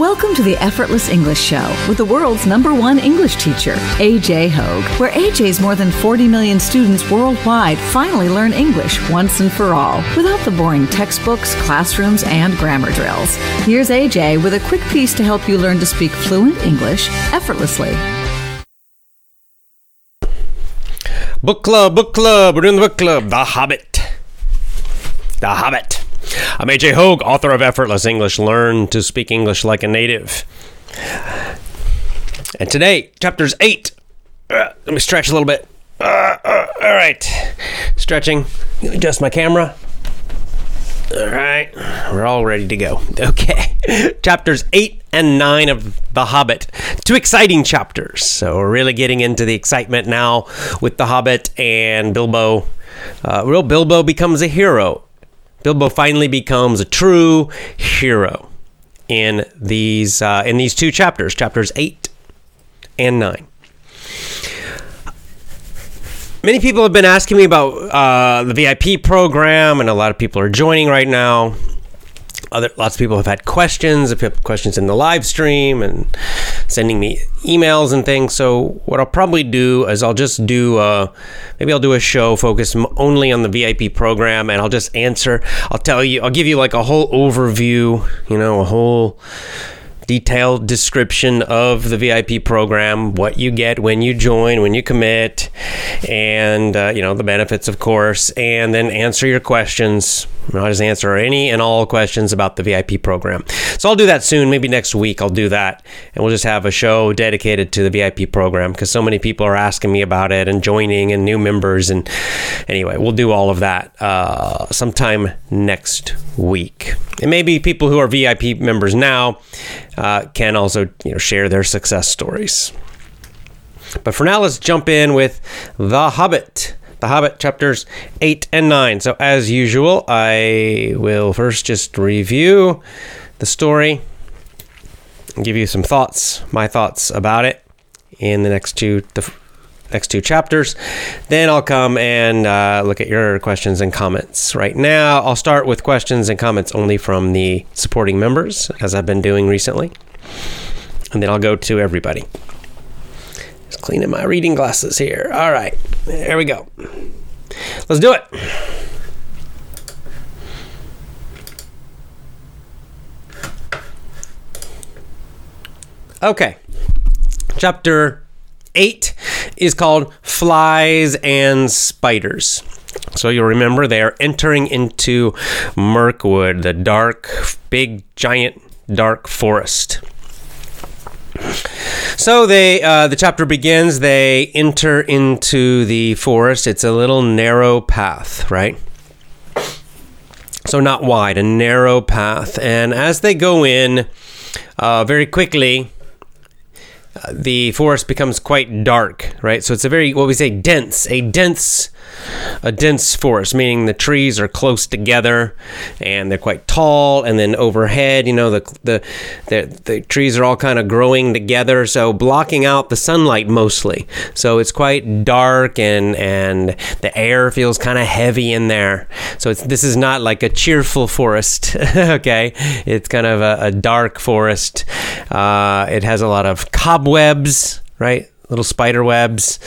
Welcome to the Effortless English Show with the world's number one English teacher, AJ Hoge, where AJ's more than 40 million students worldwide finally learn English once and for all without the boring textbooks, classrooms, and grammar drills. Here's AJ with a quick piece to help you learn to speak fluent English effortlessly. Book club, book club. We're doing the book club. The Hobbit. The Hobbit. I'm AJ Hoge, author of Effortless English. Learn to speak English like a native. And today, chapters eight. Uh, let me stretch a little bit. Uh, uh, all right, stretching. Adjust my camera. All right, we're all ready to go. Okay, chapters eight and nine of The Hobbit. Two exciting chapters. So we're really getting into the excitement now with The Hobbit and Bilbo. Uh, real Bilbo becomes a hero. Bilbo finally becomes a true hero in these uh, in these two chapters, chapters eight and nine. Many people have been asking me about uh, the VIP program, and a lot of people are joining right now. Other lots of people have had questions, have questions in the live stream, and sending me emails and things. So what I'll probably do is I'll just do uh, maybe I'll do a show focused only on the VIP program, and I'll just answer. I'll tell you, I'll give you like a whole overview, you know, a whole detailed description of the VIP program, what you get when you join, when you commit, and uh, you know the benefits, of course, and then answer your questions. I'll just answer any and all questions about the VIP program. So I'll do that soon. Maybe next week I'll do that, and we'll just have a show dedicated to the VIP program because so many people are asking me about it and joining and new members. And anyway, we'll do all of that uh, sometime next week. And maybe people who are VIP members now uh, can also you know share their success stories. But for now, let's jump in with The Hobbit. The Hobbit chapters 8 and 9. So, as usual, I will first just review the story and give you some thoughts, my thoughts about it in the next two the next two chapters. Then I'll come and uh, look at your questions and comments. Right now, I'll start with questions and comments only from the supporting members, as I've been doing recently. And then I'll go to everybody. Just cleaning my reading glasses here. All right, there we go. Let's do it. Okay. Chapter 8 is called Flies and Spiders. So you'll remember they are entering into Mirkwood, the dark, big, giant, dark forest. So they, uh, the chapter begins. They enter into the forest. It's a little narrow path, right? So not wide, a narrow path. And as they go in, uh, very quickly, uh, the forest becomes quite dark, right? So it's a very what we say dense, a dense, a dense forest, meaning the trees are close together and they're quite tall. And then overhead, you know, the the the, the trees are all kind of growing together, so blocking out the sunlight mostly. So it's quite dark and and the air feels kind of heavy in there. So this is not like a cheerful forest, okay? It's kind of a, a dark forest. Uh, it has a lot of cobwebs, right? Little spider webs.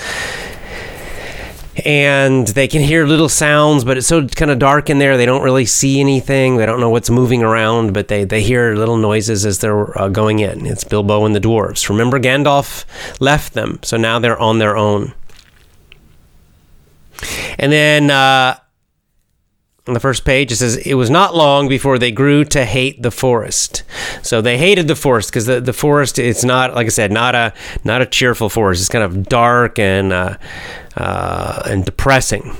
And they can hear little sounds, but it's so kind of dark in there. They don't really see anything. They don't know what's moving around, but they, they hear little noises as they're uh, going in. It's Bilbo and the dwarves. Remember, Gandalf left them, so now they're on their own. And then uh, on the first page it says it was not long before they grew to hate the forest so they hated the forest because the, the forest it's not like i said not a not a cheerful forest it's kind of dark and uh, uh, and depressing.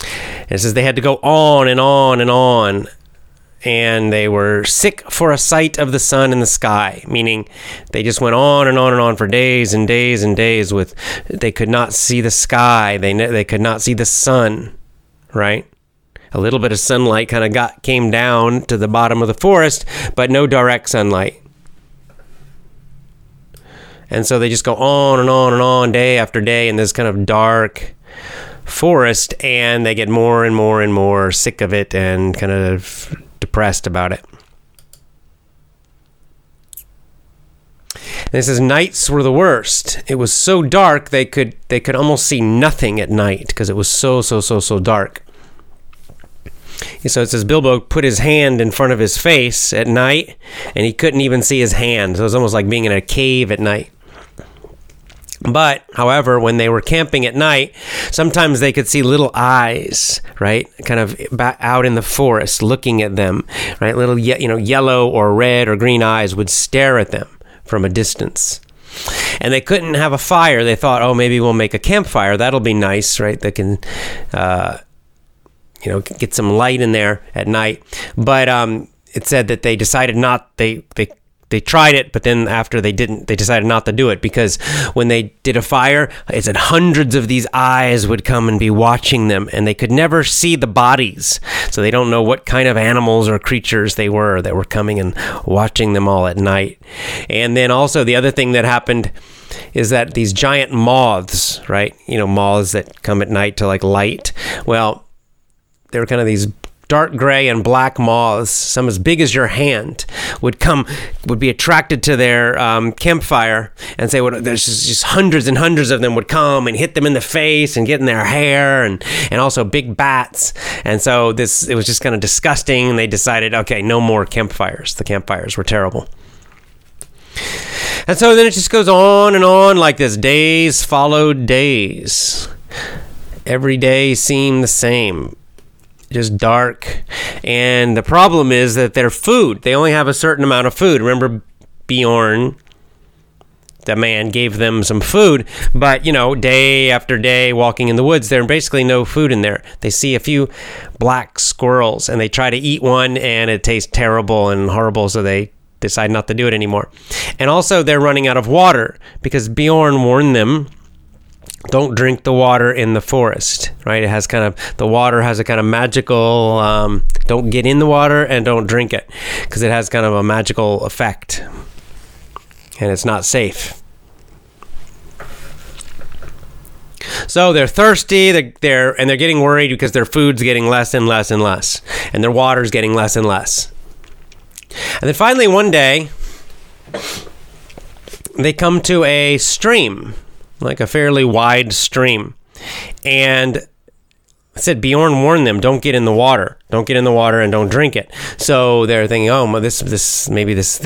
And it says they had to go on and on and on and they were sick for a sight of the sun in the sky meaning they just went on and on and on for days and days and days with they could not see the sky. They they could not see the sun right? A little bit of sunlight kind of got came down to the bottom of the forest, but no direct sunlight. And so they just go on and on and on day after day in this kind of dark forest and they get more and more and more sick of it and kind of depressed about it. And it says nights were the worst. It was so dark they could they could almost see nothing at night because it was so so so so dark. So it says Bilbo put his hand in front of his face at night, and he couldn't even see his hand. So it was almost like being in a cave at night. But, however, when they were camping at night, sometimes they could see little eyes, right, kind of out in the forest, looking at them, right. Little, you know, yellow or red or green eyes would stare at them from a distance. And they couldn't have a fire. They thought, oh, maybe we'll make a campfire. That'll be nice, right? They can, uh, you know, get some light in there at night. But um, it said that they decided not. They they they tried it, but then after they didn't, they decided not to do it because when they did a fire, it said hundreds of these eyes would come and be watching them, and they could never see the bodies. So they don't know what kind of animals or creatures they were that were coming and watching them all at night. And then also, the other thing that happened is that these giant moths, right? You know, moths that come at night to like light. Well, they were kind of these dark gray and black moths, some as big as your hand, would come, would be attracted to their um, campfire, and say, well, there's just, just, hundreds and hundreds of them would come and hit them in the face and get in their hair, and and also big bats, and so this it was just kind of disgusting. And they decided, okay, no more campfires. The campfires were terrible. And so then it just goes on and on like this. Days followed days. Every day seemed the same just dark. And the problem is that their food, they only have a certain amount of food. Remember Beorn, the man, gave them some food, but you know, day after day walking in the woods, there's basically no food in there. They see a few black squirrels and they try to eat one and it tastes terrible and horrible, so they decide not to do it anymore. And also, they're running out of water because Beorn warned them don't drink the water in the forest, right? It has kind of, the water has a kind of magical, um, don't get in the water and don't drink it because it has kind of a magical effect and it's not safe. So they're thirsty, they're, they're, and they're getting worried because their food's getting less and less and less, and their water's getting less and less. And then finally, one day, they come to a stream like a fairly wide stream. And I said Beorn warned them, don't get in the water. Don't get in the water and don't drink it. So they're thinking, oh, this, this, maybe this,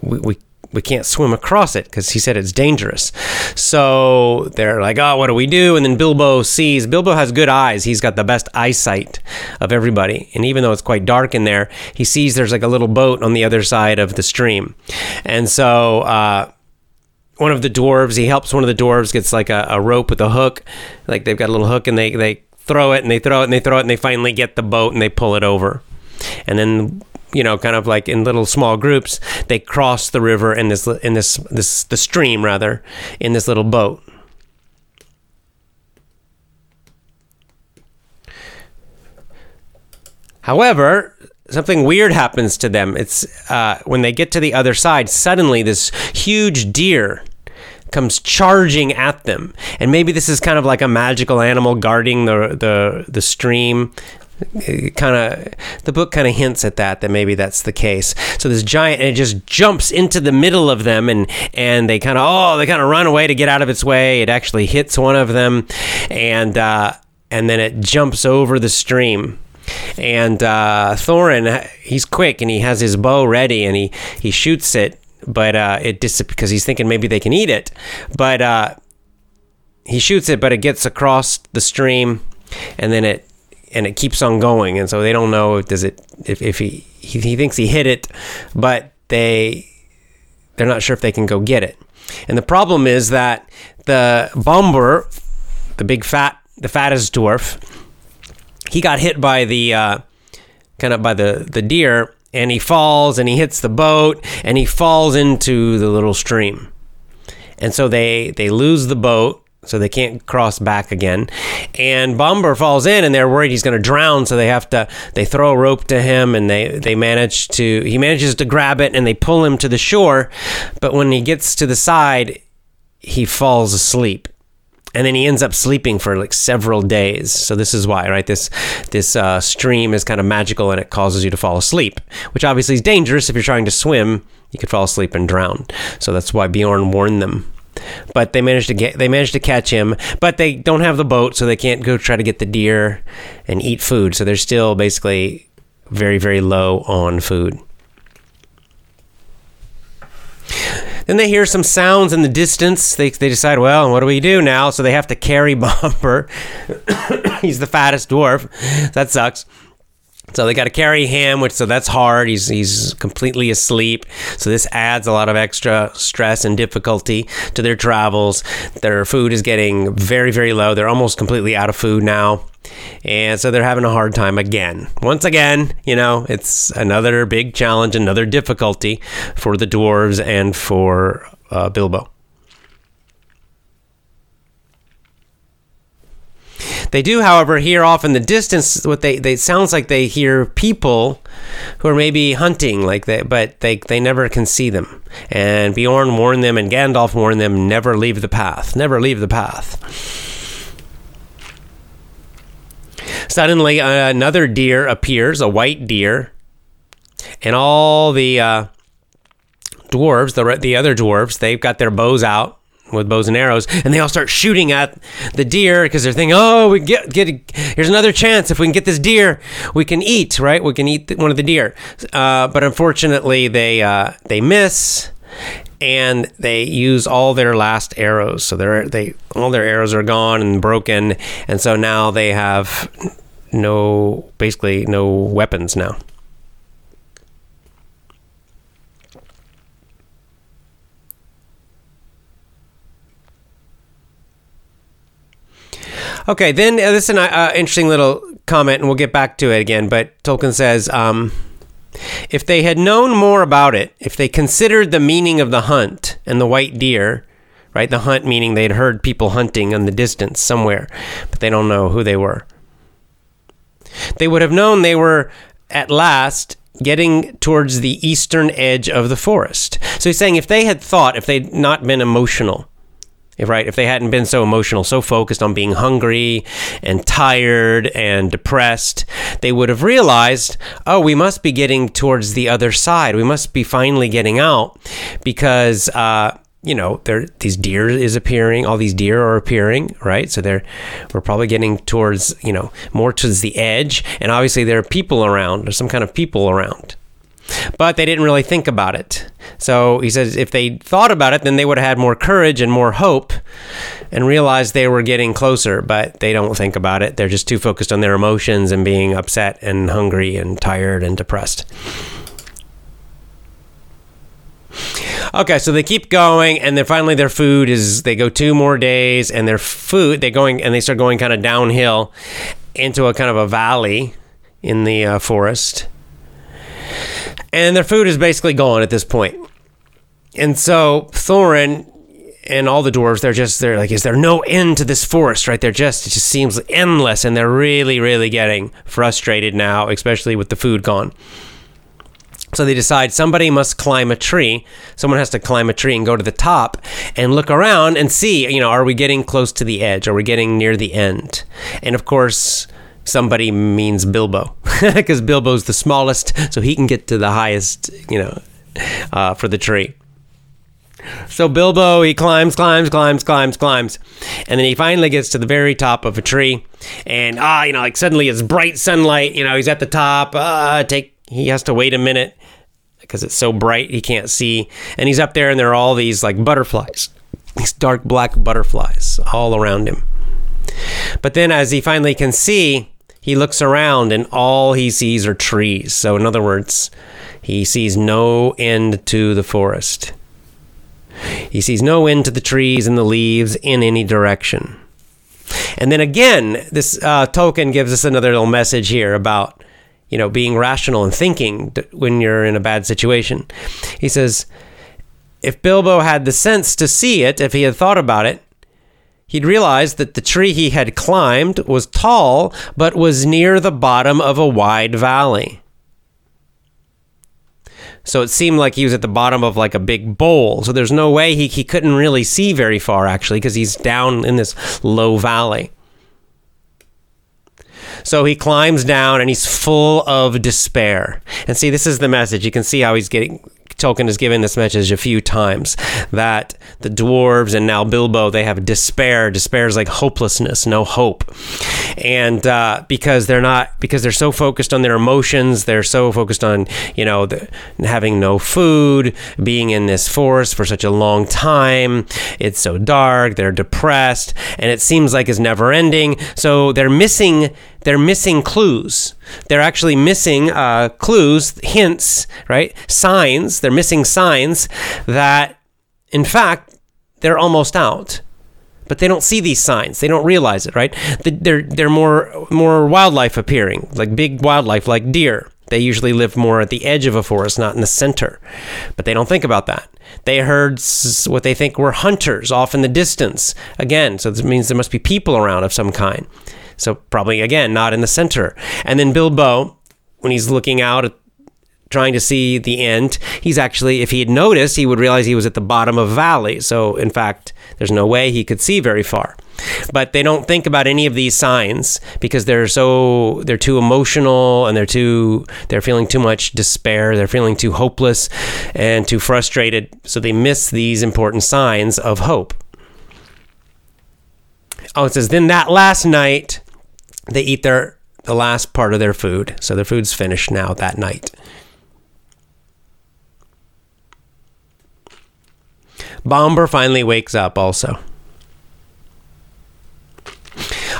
we, we, we can't swim across it because he said it's dangerous. So they're like, oh, what do we do? And then Bilbo sees, Bilbo has good eyes. He's got the best eyesight of everybody. And even though it's quite dark in there, he sees there's like a little boat on the other side of the stream. And so, uh, one of the dwarves. He helps one of the dwarves gets like a, a rope with a hook. Like they've got a little hook and they they throw it and they throw it and they throw it and they finally get the boat and they pull it over. And then you know, kind of like in little small groups, they cross the river in this in this this the stream rather in this little boat. However, something weird happens to them. It's uh, when they get to the other side, suddenly this huge deer comes charging at them. And maybe this is kind of like a magical animal guarding the the the stream. Kind of, the book kind of hints at that that maybe that's the case. So this giant, and it just jumps into the middle of them, and and they kind of oh they kind of run away to get out of its way. It actually hits one of them, and uh, and then it jumps over the stream and uh, Thorin, he's quick and he has his bow ready and he he shoots it but uh, it dis- because he's thinking maybe they can eat it. But uh, he shoots it, but it gets across the stream, and then it and it keeps on going. And so they don't know if does it if, if he, he he thinks he hit it, but they they're not sure if they can go get it. And the problem is that the Bombur, the big fat the fattest dwarf, he got hit by the uh, kind of by the the deer and he falls and he hits the boat and he falls into the little stream. And so they they lose the boat so they can't cross back again. And Bombur falls in and they're worried he's going to drown so they have to they throw a rope to him and they they manage to he manages to grab it and they pull him to the shore, but when he gets to the side he falls asleep and then he ends up sleeping for like several days. So this is why, right? This this uh, stream is kind of magical and it causes you to fall asleep, which obviously is dangerous if you're trying to swim. You could fall asleep and drown. So that's why Beorn warned them. But they managed to get they managed to catch him, but they don't have the boat, so they can't go try to get the deer and eat food. So they're still basically very very low on food. Then they hear some sounds in the distance. They, they decide, well, what do we do now? So they have to carry Bombur. He's the fattest dwarf. That sucks. So they got to carry him, which so that's hard. He's he's completely asleep. So this adds a lot of extra stress and difficulty to their travels. Their food is getting very very low. They're almost completely out of food now. And so they're having a hard time again. Once again, you know, it's another big challenge, another difficulty for the dwarves and for uh, Bilbo. They do, however, hear off in the distance what they they sounds like they hear people who are maybe hunting, like they, but they they never can see them. And Beorn warned them, and Gandalf warned them, never leave the path, never leave the path. Suddenly, uh, another deer appears, a white deer, and all the uh, dwarves, the the other dwarves, they've got their bows out with bows and arrows, and they all start shooting at the deer because they're thinking, "Oh, we get get here's another chance. If we can get this deer, we can eat. Right? We can eat one of the deer." Uh, but unfortunately, they uh, they miss. And they use all their last arrows, so they're they all their arrows are gone and broken, and so now they have no basically no weapons now. Okay, then uh, this is an uh, interesting little comment, and we'll get back to it again. But Tolkien says, um, if they had known more about it, if they considered the meaning of the hunt and the white deer, right? The hunt meaning they'd heard people hunting in the distance somewhere, but they don't know who they were. They would have known they were at last getting towards the eastern edge of the forest. So he's saying if they had thought, if they'd not been emotional, if, right, if they hadn't been so emotional, so focused on being hungry and tired and depressed, they would have realized, oh, we must be getting towards the other side. We must be finally getting out because, uh, you know, there these deer is appearing. All these deer are appearing, right? So they're we're probably getting towards, you know, more towards the edge, and obviously there are people around. There's some kind of people around. But they didn't really think about it. So he says if they thought about it, then they would have had more courage and more hope and realized they were getting closer, but they don't think about it. They're just too focused on their emotions and being upset and hungry and tired and depressed. Okay, so they keep going, and then finally their food is they go two more days, and their food they going and they start going kind of downhill into a kind of a valley in the uh, forest, and their food is basically gone at this point. And so Thorin and all the dwarves, they're just they're like, is there no end to this forest? Right? They're just it just seems endless, and they're really really getting frustrated now, especially with the food gone. So they decide somebody must climb a tree. Someone has to climb a tree and go to the top and look around and see, you know, are we getting close to the edge? Are we getting near the end? And of course, somebody means Bilbo because Bilbo's the smallest, so he can get to the highest, you know, uh, for the tree. So Bilbo, he climbs, climbs, climbs, climbs, climbs, and then he finally gets to the very top of a tree, and ah, you know, like suddenly it's bright sunlight. You know, he's at the top. Uh, take he has to wait a minute because it's so bright he can't see. And he's up there, and there are all these like butterflies, these dark black butterflies all around him. But then, as he finally can see, he looks around, and all he sees are trees. So, in other words, he sees no end to the forest. He sees no end to the trees and the leaves in any direction. And then again, this uh, Tolkien gives us another little message here about you know, being rational and thinking when you're in a bad situation. He says, if Bilbo had the sense to see it, if he had thought about it, he'd realize that the tree he had climbed was tall, but was near the bottom of a wide valley. So it seemed like he was at the bottom of like a big bowl. So there's no way he, he couldn't really see very far actually because he's down in this low valley. So he climbs down and he's full of despair. And see, this is the message. You can see how he's getting Tolkien has given this message a few times that the dwarves and now Bilbo they have despair. Despair is like hopelessness, no hope, and uh, because they're not because they're so focused on their emotions, they're so focused on you know the, having no food, being in this forest for such a long time. It's so dark. They're depressed, and it seems like it's never ending. So they're missing they're missing clues. They're actually missing uh, clues, hints, right? Signs. They're missing signs that, in fact, they're almost out. But they don't see these signs. They don't realize it, right? They're they're more more wildlife appearing, like big wildlife, like deer. They usually live more at the edge of a forest, not in the center. But they don't think about that. They heard what they think were hunters off in the distance. Again, so this means there must be people around of some kind. So probably again not in the center. And then Bilbo, when he's looking out at trying to see the end, he's actually if he had noticed, he would realize he was at the bottom of a valley. So in fact, there's no way he could see very far. But they don't think about any of these signs because they're so they're too emotional and they're too they're feeling too much despair, they're feeling too hopeless and too frustrated, so they miss these important signs of hope. Oh, it says then that last night they eat their the last part of their food. So their food's finished now that night. Bombur finally wakes up also.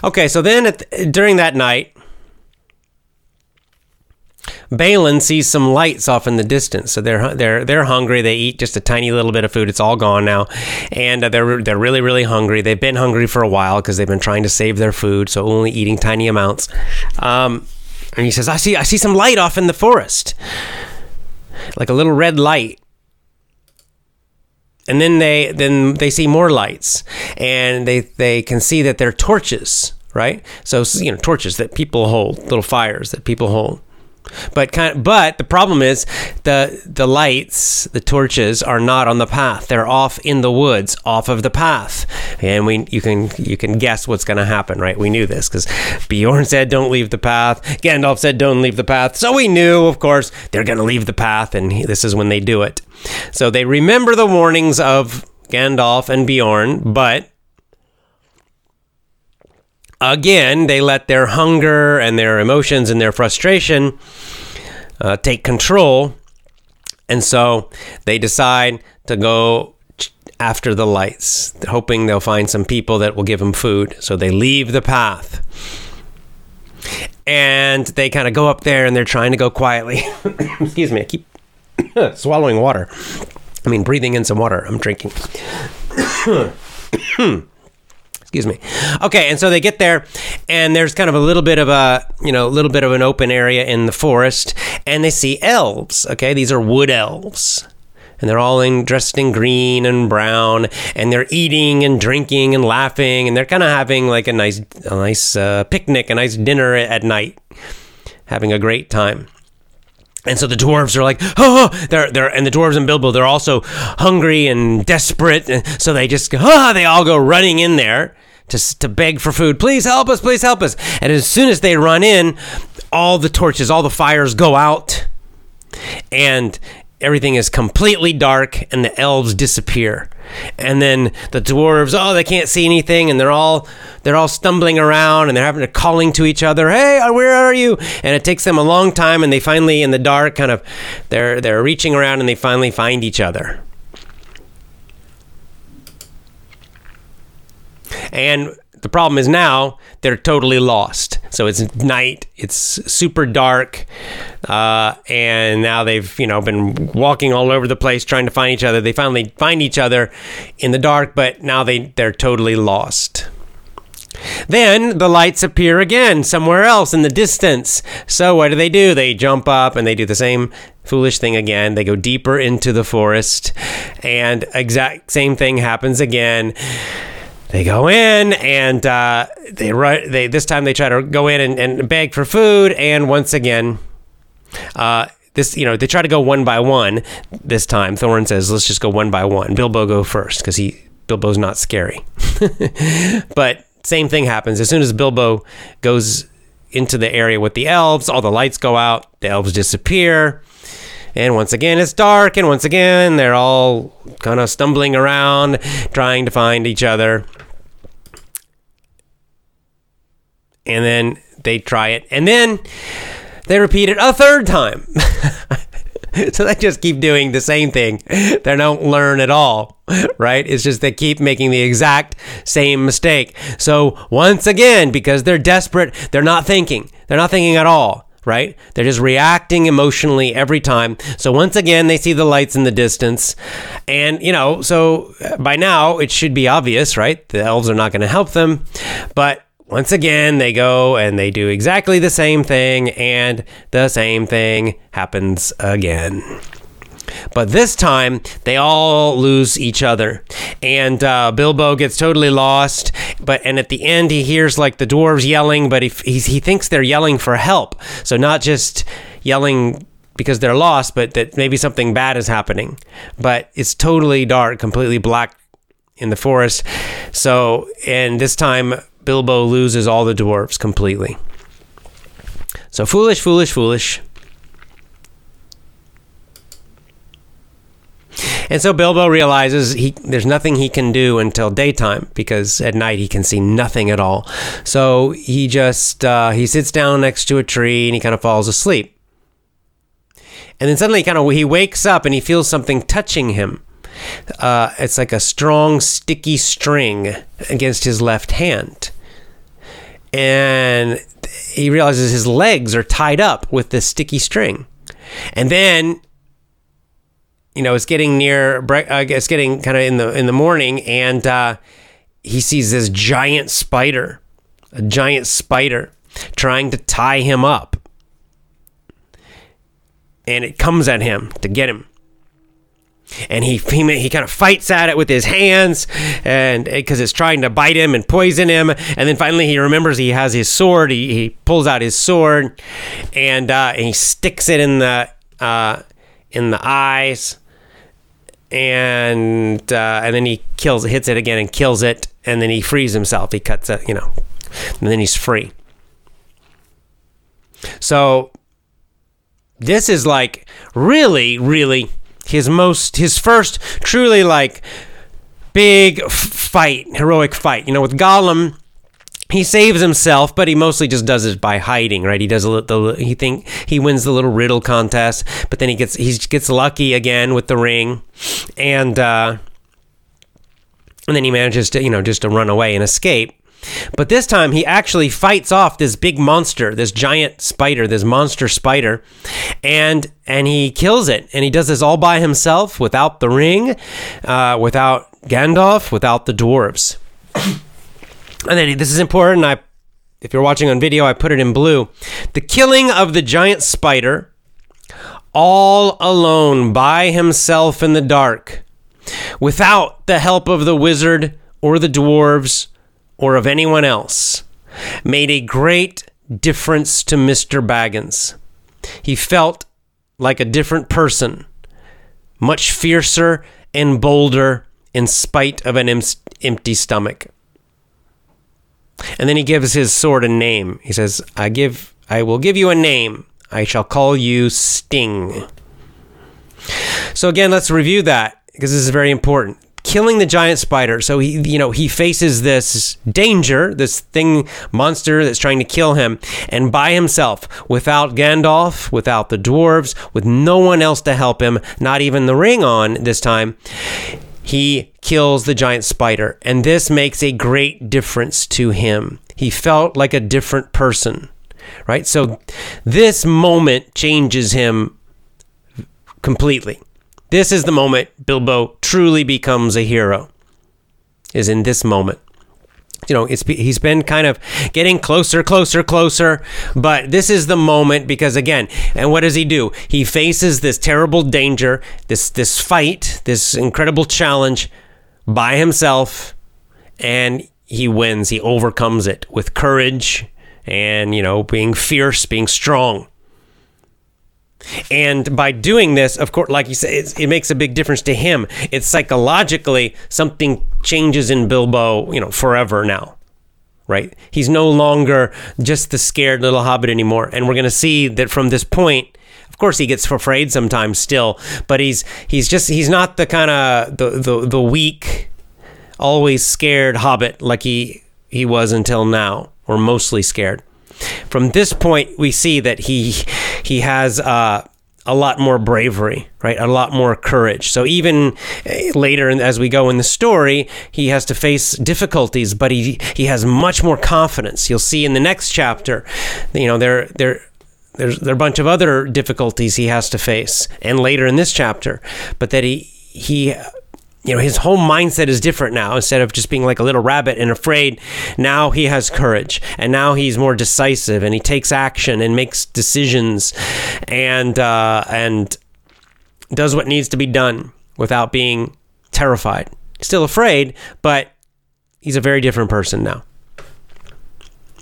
Okay, so then during that night, Balin sees some lights off in the distance, so they're they're they're hungry. They eat just a tiny little bit of food. It's all gone now, and uh, they're they're really really hungry. They've been hungry for a while because they've been trying to save their food, so only eating tiny amounts. Um, and he says, "I see I see some light off in the forest, like a little red light." And then they then they see more lights, and they they can see that they're torches, right? So you know torches that people hold, little fires that people hold. But kind of, but the problem is the the lights, the torches are not on the path. They're off in the woods, off of the path. And we you can you can guess what's going to happen, right? We knew this cuz Beorn said don't leave the path. Gandalf said don't leave the path. So we knew, of course, they're going to leave the path and he, this is when they do it. So they remember the warnings of Gandalf and Beorn, but again, they let their hunger and their emotions and their frustration uh, take control. And so they decide to go after the lights, hoping they'll find some people that will give them food. So they leave the path. And they kind of go up there and they're trying to go quietly. Excuse me, I keep swallowing water. I mean, breathing in some water. I'm drinking. Excuse me. Okay, and so they get there, and there's kind of a little bit of a, you know, a little bit of an open area in the forest, and they see elves. Okay, these are wood elves. And they're all in, dressed in green and brown, and they're eating and drinking and laughing, and they're kind of having like a nice, a nice uh, picnic, a nice dinner at night, having a great time. And so the dwarves are like, oh, they're they're and the dwarves and Bilbo they're also hungry and desperate, and so they just go, oh, they all go running in there to to beg for food. Please help us, please help us. And as soon as they run in, all the torches, all the fires go out, and everything is completely dark, and the elves disappear and then the dwarves oh they can't see anything and they're all they're all stumbling around and they're having to calling to each other hey uh, where are you? And it takes them a long time and they finally in the dark kind of they're they're reaching around and they finally find each other. And the problem is now they're totally lost. So it's night, it's super dark, uh, and now they've you know been walking all over the place trying to find each other. They finally find each other in the dark, but now they they're totally lost. Then the lights appear again somewhere else in the distance. So what do they do? They jump up and they do the same foolish thing again. They go deeper into the forest, and exact same thing happens again they go in and uh, they run. They this time they try to go in and, and beg for food, and once again, uh, this, you know, they try to go one by one this time. Thorin says, let's just go one by one. Bilbo go first because he Bilbo's not scary. but same thing happens as soon as Bilbo goes into the area with the elves. All the lights go out. The elves disappear. And once again, it's dark. And once again, they're all kind of stumbling around, trying to find each other. And then they try it. And then they repeat it a third time. so they just keep doing the same thing. They don't learn at all, right? It's just they keep making the exact same mistake. So once again, because they're desperate, they're not thinking. They're not thinking at all right? They're just reacting emotionally every time. So once again, they see the lights in the distance. And, you know, so uh, by now it should be obvious, right? The elves are not going to help them. But once again, they go and they do exactly the same thing, and the same thing happens again. But this time, they all lose each other, and uh, Bilbo gets totally lost. But and at the end, he hears like the dwarves yelling, but he he thinks they're yelling for help. So not just yelling because they're lost, but that maybe something bad is happening. But it's totally dark, completely black in the forest. So and this time Bilbo loses all the dwarves completely. So foolish, foolish, foolish. And so Bilbo realizes he there's nothing he can do until daytime because at night he can see nothing at all. So he just uh, he sits down next to a tree and he kind of falls asleep. And then suddenly, kind of he wakes up and he feels something touching him. Uh, it's like a strong, sticky string against his left hand. And he realizes his legs are tied up with this sticky string. And then, you know, it's getting near, uh, it's getting kind of in the in the morning, and uh, he sees this giant spider, a giant spider, trying to tie him up. And it comes at him to get him. And he he, he kind of fights at it with his hands and because it's trying to bite him and poison him. And then finally he remembers he has his sword. He, he pulls out his sword and, uh, and he sticks it in the uh, in the eyes and uh, and then he kills hits it again and kills it and then he frees himself he cuts it you know and then he's free so this is like really really his most his first truly like big fight, heroic fight. You know, with Gollum, he saves himself, but he mostly just does it by hiding, right? He does a little, he think he wins the little riddle contest, but then he gets he gets lucky again with the ring, and uh, and then he manages to you know just to run away and escape. But this time he actually fights off this big monster, this giant spider, this monster spider, and and he kills it. And he does this all by himself, without the ring, uh, without Gandalf, without the dwarves. And then this is important. I, if you're watching on video, I put it in blue. The killing of the giant spider, all alone by himself in the dark, without the help of the wizard or the dwarves or of anyone else made a great difference to Mr. Baggins. He felt like a different person, much fiercer and bolder in spite of an em- empty stomach. And then he gives his sword a name. He says, "I give I will give you a name. I shall call you Sting." So again, let's review that because this is very important killing the giant spider. So he, you know, he faces this danger, this thing, monster that's trying to kill him, and by himself, without Gandalf, without the dwarves, with no one else to help him, not even the ring on this time. He kills the giant spider, and this makes a great difference to him. He felt like a different person, right? So, this moment changes him completely. This is the moment Bilbo truly becomes a hero. Is in this moment. You know, it's he's been kind of getting closer, closer, closer, but this is the moment because again, and what does he do? He faces this terrible danger, this this fight, this incredible challenge by himself and he wins. He overcomes it with courage and, you know, being fierce, being strong. And by doing this, of course, like you it, it makes a big difference to him. It's psychologically something changes in Bilbo, you know, forever now right? He's no longer just the scared little hobbit anymore. And we're going to see that from this point, of course he gets afraid sometimes still, but he's he's just he's not the kind of the, the the weak always scared hobbit like he he was until now, or mostly scared. From this point we see that he he has uh a lot more bravery, right? A lot more courage. So even eh, later as we go in the story, he has to face difficulties, but he he has much more confidence. You'll see in the next chapter, you know, there there there's there are a bunch of other difficulties he has to face, and later in this chapter, but that he he you know his whole mindset is different now. Instead of just being like a little rabbit and afraid now he has courage and now he's more decisive and he takes action and makes decisions and uh, and does what needs to be done without being terrified. Still afraid but he's a very different person now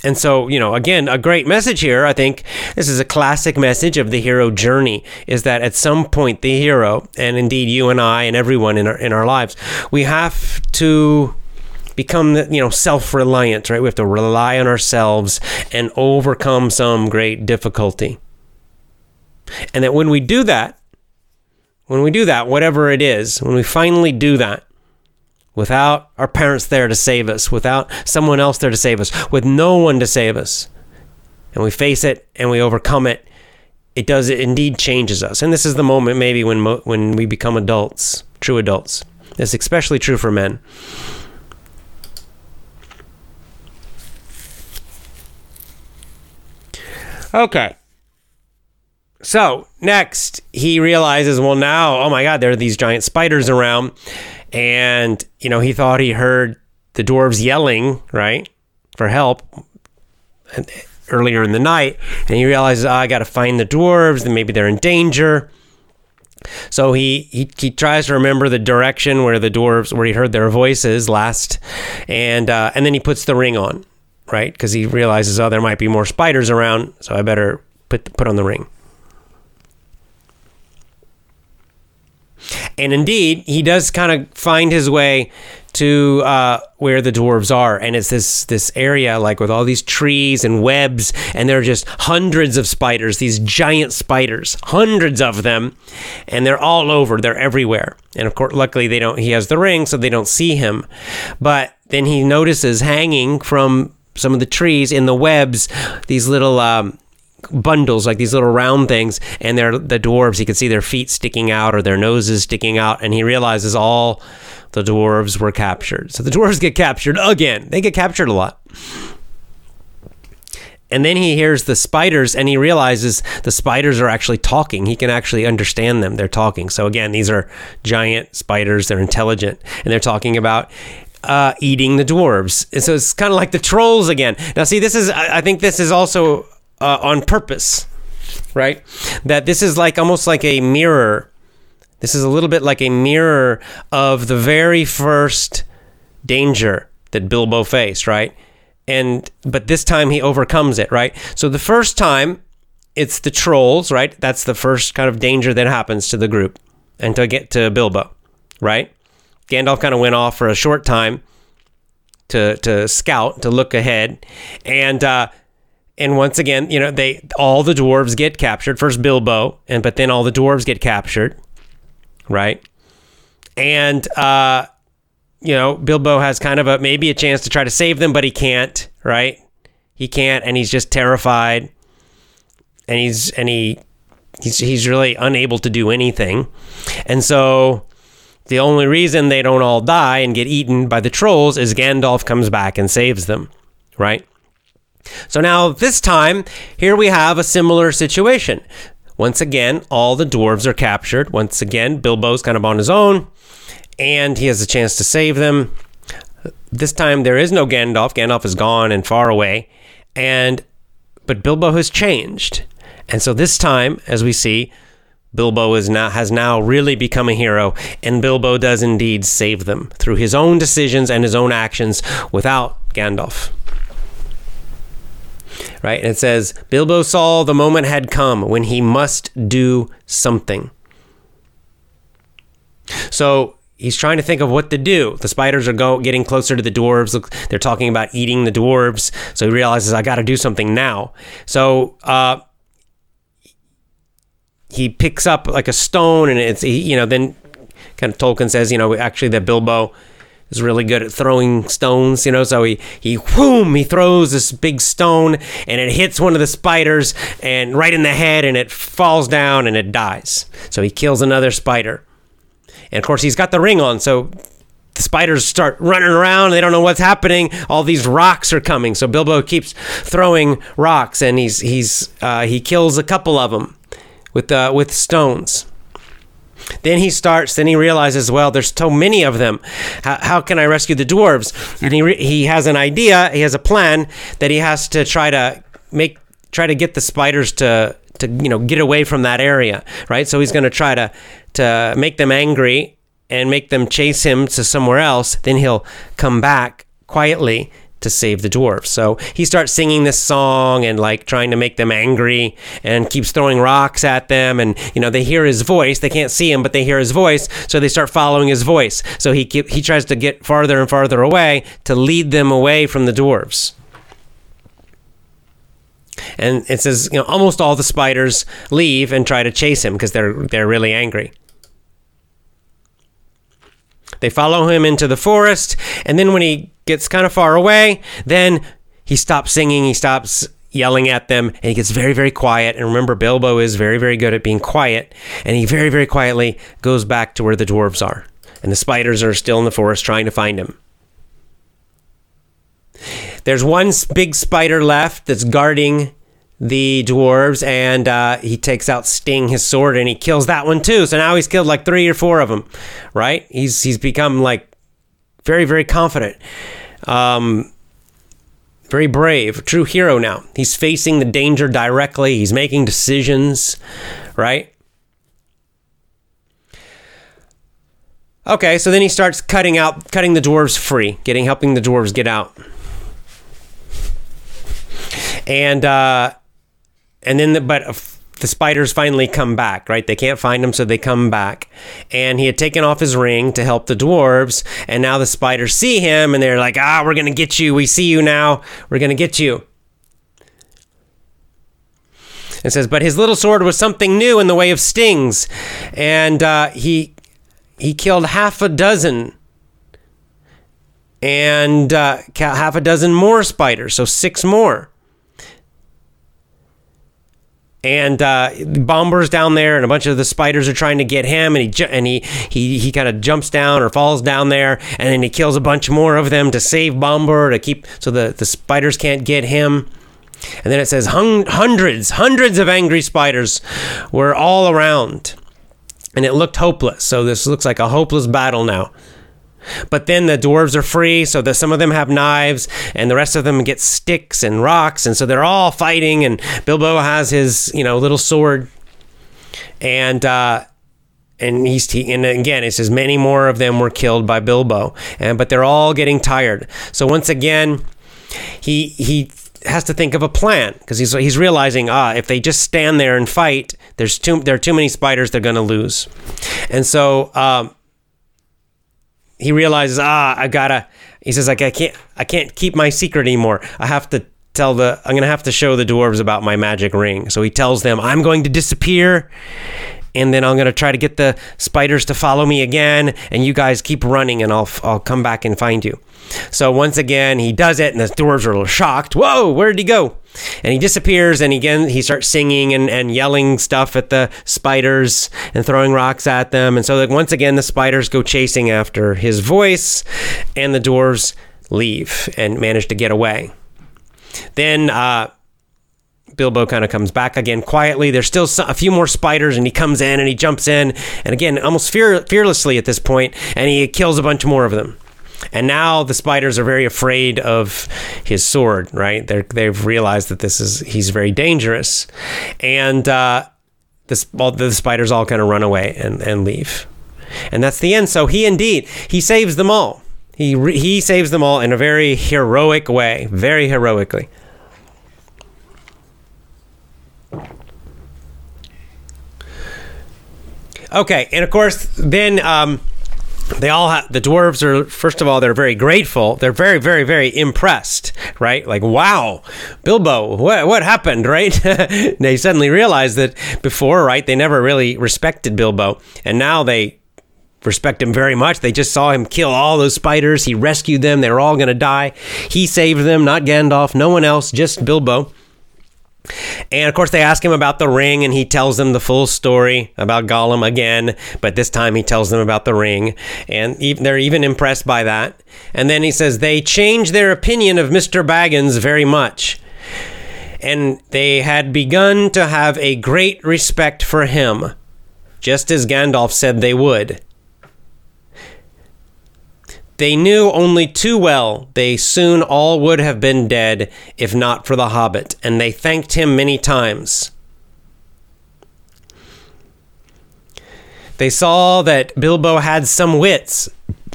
and so, you know, again, a great message here. I think this is a classic message of the hero journey is that at some point the hero, and indeed you and I and everyone in our in our lives, we have to become you know self-reliant, right? We have to rely on ourselves and overcome some great difficulty. And that when we do that, when we do that, whatever it is, when we finally do that, without our parents there to save us, without someone else there to save us, with no one to save us, and we face it and we overcome it, it does it indeed changes us. And this is the moment maybe when when we become adults, true adults. It's especially true for men. Okay. So, next, he realizes, well, now, oh my God, there are these giant spiders around and you know he thought he heard the dwarves yelling right for help earlier in the night. And he realizes oh, i got to find the dwarves and maybe they're in danger. So he, he he tries to remember the direction where the dwarves where he heard their voices last. And uh, and then he puts the ring on right? Because he realizes oh there might be more spiders around so i better put put on the ring And indeed, he does kind of find his way to uh, where the dwarves are, and it's this this area like with all these trees and webs, and there are just hundreds of spiders, these giant spiders, hundreds of them, and they're all over, they're everywhere. And of course, luckily they don't. He has the ring, so they don't see him. But then he notices hanging from some of the trees in the webs these little. Um, bundles like these little round things and they're the dwarves he can see their feet sticking out or their noses sticking out and he realizes all the dwarves were captured so the dwarves get captured again they get captured a lot and then he hears the spiders and he realizes the spiders are actually talking. He can actually understand them. They're talking. So, again, these are giant spiders. They're intelligent and they're talking about uh, eating the dwarves. And so it's kind of like the trolls again. Now, see, this is, I think this is also uh, on purpose, right? That this is like almost like a mirror. This is a little bit like a mirror of the very first danger that Bilbo faced, right? And but this time he overcomes it, right? So the first time it's the trolls, right? That's the first kind of danger that happens to the group and to get to Bilbo, right? Gandalf kind of went off for a short time to to scout, to look ahead, and uh, and once again, you know, they all the dwarves get captured. First Bilbo, and but then all the dwarves get captured, right? And uh, you know, Bilbo has kind of a maybe a chance to try to save them, but he can't, right? He can't, and he's just terrified, and he's and he he's he's really unable to do anything, and so the only reason they don't all die and get eaten by the trolls is Gandalf comes back and saves them, right? So now, this time, here we have a similar situation. Once again, all the dwarves are captured. Once again, Bilbo's kind of on his own, and he has a chance to save them. This time, there is no Gandalf. Gandalf is gone and far away, and but Bilbo has changed. And so this time, as we see, Bilbo is now has now really become a hero, and Bilbo does indeed save them through his own decisions and his own actions without Gandalf. Right? And it says, Bilbo saw the moment had come when he must do something. So he's trying to think of what to do. The spiders are go, getting closer to the dwarves. Look, they're talking about eating the dwarves. So he realizes, I got to do something now. So uh, he picks up like a stone, and it's, he, you know, then kind of Tolkien says, you know, actually that Bilbo is really good at throwing stones, you know. So he he whoom he throws this big stone and it hits one of the spiders and right in the head and it falls down and it dies. So he kills another spider. And of course he's got the ring on, so the spiders start running around. They don't know what's happening. All these rocks are coming. So Bilbo keeps throwing rocks, and he's he's uh, he kills a couple of them with uh, with stones. Then he starts. Then he realizes, well, there's so many of them. How, how can I rescue the dwarves? And he re- he has an idea. He has a plan that he has to try to make try to get the spiders to to you know get away from that area, right? So he's going to try to to make them angry and make them chase him to somewhere else. Then he'll come back quietly to save the dwarves. So he starts singing this song and like trying to make them angry and keeps throwing rocks at them and you know they hear his voice. They can't see him but they hear his voice, so they start following his voice. So he keep, he tries to get farther and farther away to lead them away from the dwarves. And it says, you know, almost all the spiders leave and try to chase him because they're they're really angry. They follow him into the forest, and then when he gets kind of far away, then he stops singing, he stops yelling at them, and he gets very, very quiet. And remember, Bilbo is very, very good at being quiet, and he very, very quietly goes back to where the dwarves are. And the spiders are still in the forest trying to find him. There's one big spider left that's guarding the dwarves, and uh, he takes out Sting, his sword, and he kills that one too. So now he's killed like three or four of them, right? He's he's become like very very confident, um, very brave, true hero now. He's facing the danger directly. He's making decisions, right? Okay, so then he starts cutting out, cutting the dwarves free, getting helping the dwarves get out, and. Uh, and then the, but the spiders finally come back right? They can't find him so they come back. And he had taken off his ring to help the dwarves and now the spiders see him and they're like ah we're gonna get you. We see you now. We're gonna get you. It says but his little sword was something new in the way of stings and uh, he he killed half a dozen and uh, half a dozen more spiders so six more and uh, Bombur's down there, and a bunch of the spiders are trying to get him, and he ju- and he he he kind of jumps down or falls down there, and then he kills a bunch more of them to save Bombur to keep so the the spiders can't get him. And then it says hun- hundreds, hundreds of angry spiders were all around, and it looked hopeless. So this looks like a hopeless battle now. But then the dwarves are free, so that some of them have knives, and the rest of them get sticks and rocks, and so they're all fighting. And Bilbo has his, you know, little sword, and uh, and he's he, and again it says many more of them were killed by Bilbo, and but they're all getting tired. So once again, he he has to think of a plan because he's he's realizing ah if they just stand there and fight, there's too there are too many spiders, they're going to lose, and so. Um, he realizes, ah, I gotta. He says, like, I can't, I can't keep my secret anymore. I have to tell the, I'm gonna have to show the dwarves about my magic ring. So he tells them, I'm going to disappear, and then I'm gonna try to get the spiders to follow me again, and you guys keep running, and I'll, I'll come back and find you. So once again, he does it, and the dwarves are a little shocked. Whoa, where did he go? And he disappears, and again, he starts singing and, and yelling stuff at the spiders and throwing rocks at them. And so, like, once again, the spiders go chasing after his voice, and the dwarves leave and manage to get away. Then, uh, Bilbo kind of comes back again quietly. There's still a few more spiders, and he comes in and he jumps in, and again, almost fear- fearlessly at this point, and he kills a bunch more of them. And now the spiders are very afraid of his sword, right? they have realized that this is he's very dangerous, and uh, all, the spiders all kind of run away and, and leave, and that's the end. So he indeed he saves them all. He he saves them all in a very heroic way, very heroically. Okay, and of course then. Um, they all have the dwarves are first of all they're very grateful. They're very, very, very impressed, right? Like, wow, Bilbo, what what happened, right? they suddenly realize that before, right, they never really respected Bilbo, and now they respect him very much. They just saw him kill all those spiders. He rescued them. They were all going to die. He saved them, not Gandalf, no one else, just Bilbo. And of course, they ask him about the ring, and he tells them the full story about Gollum again. But this time, he tells them about the ring, and they're even impressed by that. And then he says they changed their opinion of Mr. Baggins very much. And they had begun to have a great respect for him, just as Gandalf said they would. They knew only too well they soon all would have been dead if not for the hobbit, and they thanked him many times. They saw that Bilbo had some wits,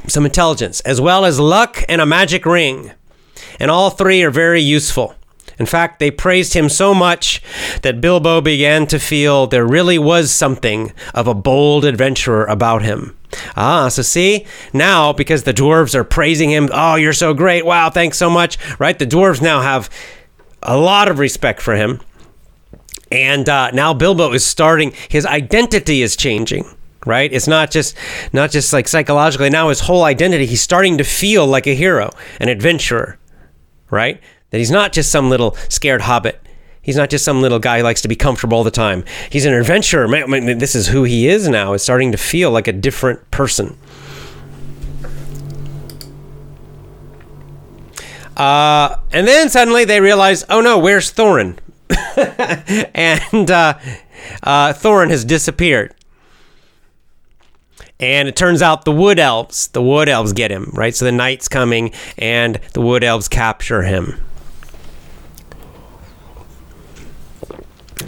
some intelligence, as well as luck and a magic ring, and all three are very useful. In fact, they praised him so much that Bilbo began to feel there really was something of a bold adventurer about him. Ah, so see, now because the dwarves are praising him, oh, you're so great, wow, thanks so much, right? The dwarves now have a lot of respect for him. And uh, now Bilbo is starting, his identity is changing right it's not just not just like psychologically now his whole identity he's starting to feel like a hero an adventurer right that he's not just some little scared hobbit. He's not just some little guy who likes to be comfortable all the time. He's an adventurer. Man, this is who he is now. Is starting to feel like a different person. Uh, and then suddenly they realize, oh no, where's Thorin? and uh, uh, Thorin has disappeared. And it turns out the wood elves, the wood elves get him, right? So the night's coming and the wood elves capture him.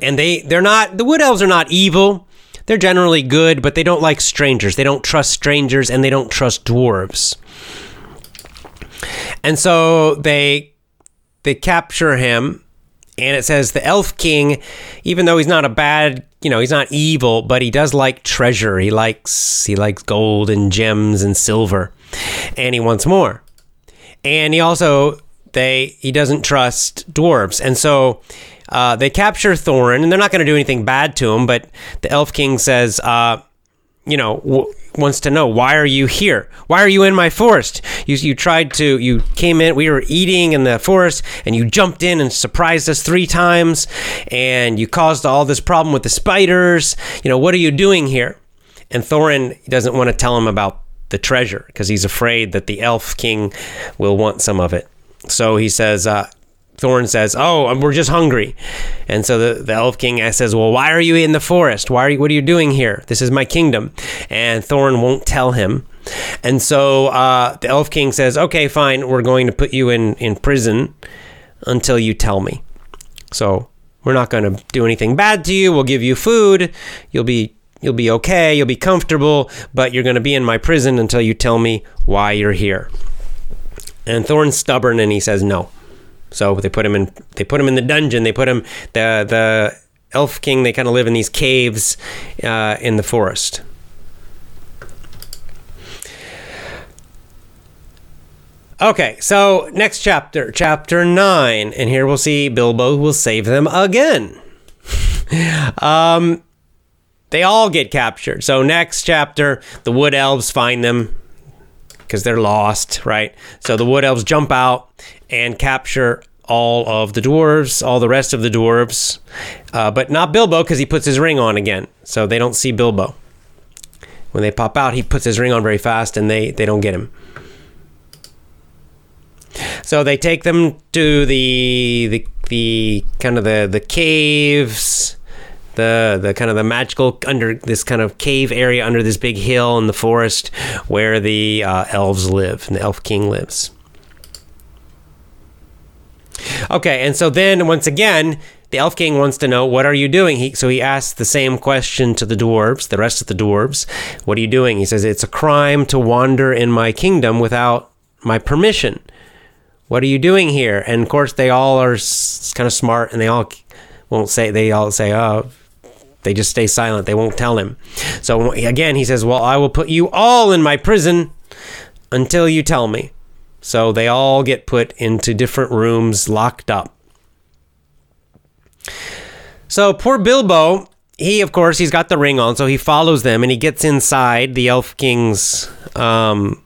And they they're not the wood elves are not evil. They're generally good, but they don't like strangers. They don't trust strangers and they don't trust dwarves. And so they they capture him and it says the elf king even though he's not a bad you know he's not evil but he does like treasure he likes he likes gold and gems and silver and he wants more and he also they he doesn't trust dwarves and so uh, they capture Thorin, and they're not going to do anything bad to him. But the Elf King says, uh, you know, w- wants to know why are you here? Why are you in my forest? You you tried to you came in. We were eating in the forest, and you jumped in and surprised us three times, and you caused all this problem with the spiders. You know, what are you doing here? And Thorin doesn't want to tell him about the treasure because he's afraid that the Elf King will want some of it. So he says, uh, Thorin says, "Oh, we're just hungry," and so the, the Elf King says, "Well, why are you in the forest? Why are you? What are you doing here? This is my kingdom." And Thorin won't tell him, and so uh, the Elf King says, "Okay, fine. We're going to put you in in prison until you tell me." So we're not going to do anything bad to you. We'll give you food. You'll be you'll be okay. You'll be comfortable, but you're going to be in my prison until you tell me why you're here. And Thorin's stubborn, and he says no. So they put him in. They put him in the dungeon. They put him the the elf king. They kind of live in these caves uh, in the forest. Okay, so next chapter, chapter nine, and here we'll see Bilbo will save them again. um, they all get captured. So next chapter, the wood elves find them because they're lost, right? So the wood elves jump out and capture all of the dwarves, all the rest of the dwarves, uh, but not Bilbo because he puts his ring on again. So they don't see Bilbo. When they pop out, he puts his ring on very fast and they, they don't get him. So they take them to the the, the kind of the, the caves the the kind of the magical under this kind of cave area under this big hill in the forest where the uh, elves live and the elf king lives. Okay, and so then once again, the elf king wants to know what are you doing. He, so he asks the same question to the dwarves, the rest of the dwarves. What are you doing? He says it's a crime to wander in my kingdom without my permission. What are you doing here? And of course, they all are kind of smart, and they all won't say. They all say, "Oh, they just stay silent. They won't tell him. So again, he says, "Well, I will put you all in my prison until you tell me." So they all get put into different rooms, locked up. So poor Bilbo, he of course he's got the ring on, so he follows them and he gets inside the Elf King's, um,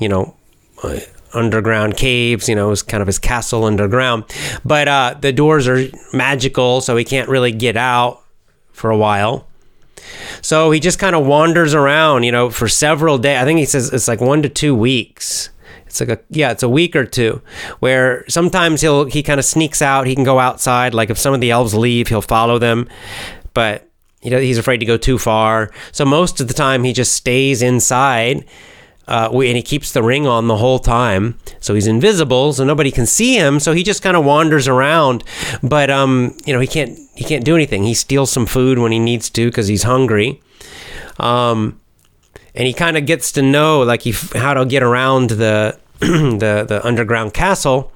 you know, uh, underground caves. You know, it's kind of his castle underground. But uh, the doors are magical, so he can't really get out for a while. So he just kind of wanders around, you know, for several days. I think he says it's like one to two weeks. It's like a yeah, it's a week or two where sometimes he'll he kind of sneaks out. He can go outside. Like if some of the elves leave, he'll follow them, but you know he's afraid to go too far. So most of the time he just stays inside. Uh, and he keeps the ring on the whole time, so he's invisible, so nobody can see him. So he just kind of wanders around, but um, you know he can't he can't do anything. He steals some food when he needs to because he's hungry. Um, and he kind of gets to know like he, how to get around the the the underground castle.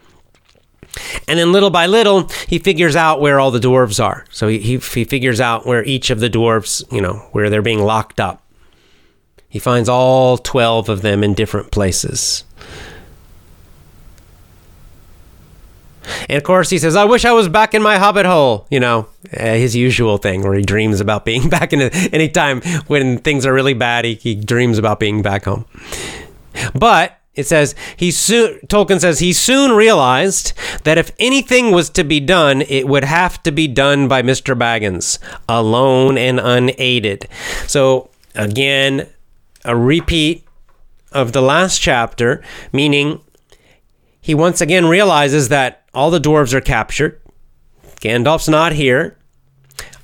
And then little by little, he figures out where all the dwarves are. So he, he, he figures out where each of the dwarves, you know, where they're being locked up. He finds all 12 of them in different places. And of course, he says, I wish I was back in my hobbit hole. You know, uh, his usual thing where he dreams about being back in any time when things are really bad, he, he dreams about being back home. But it says he soon Tolkien says he soon realized that if anything was to be done, it would have to be done by Mr. Baggins, alone and unaided. So again, a repeat of the last chapter, meaning he once again realizes that all the dwarves are captured. Gandalf's not here.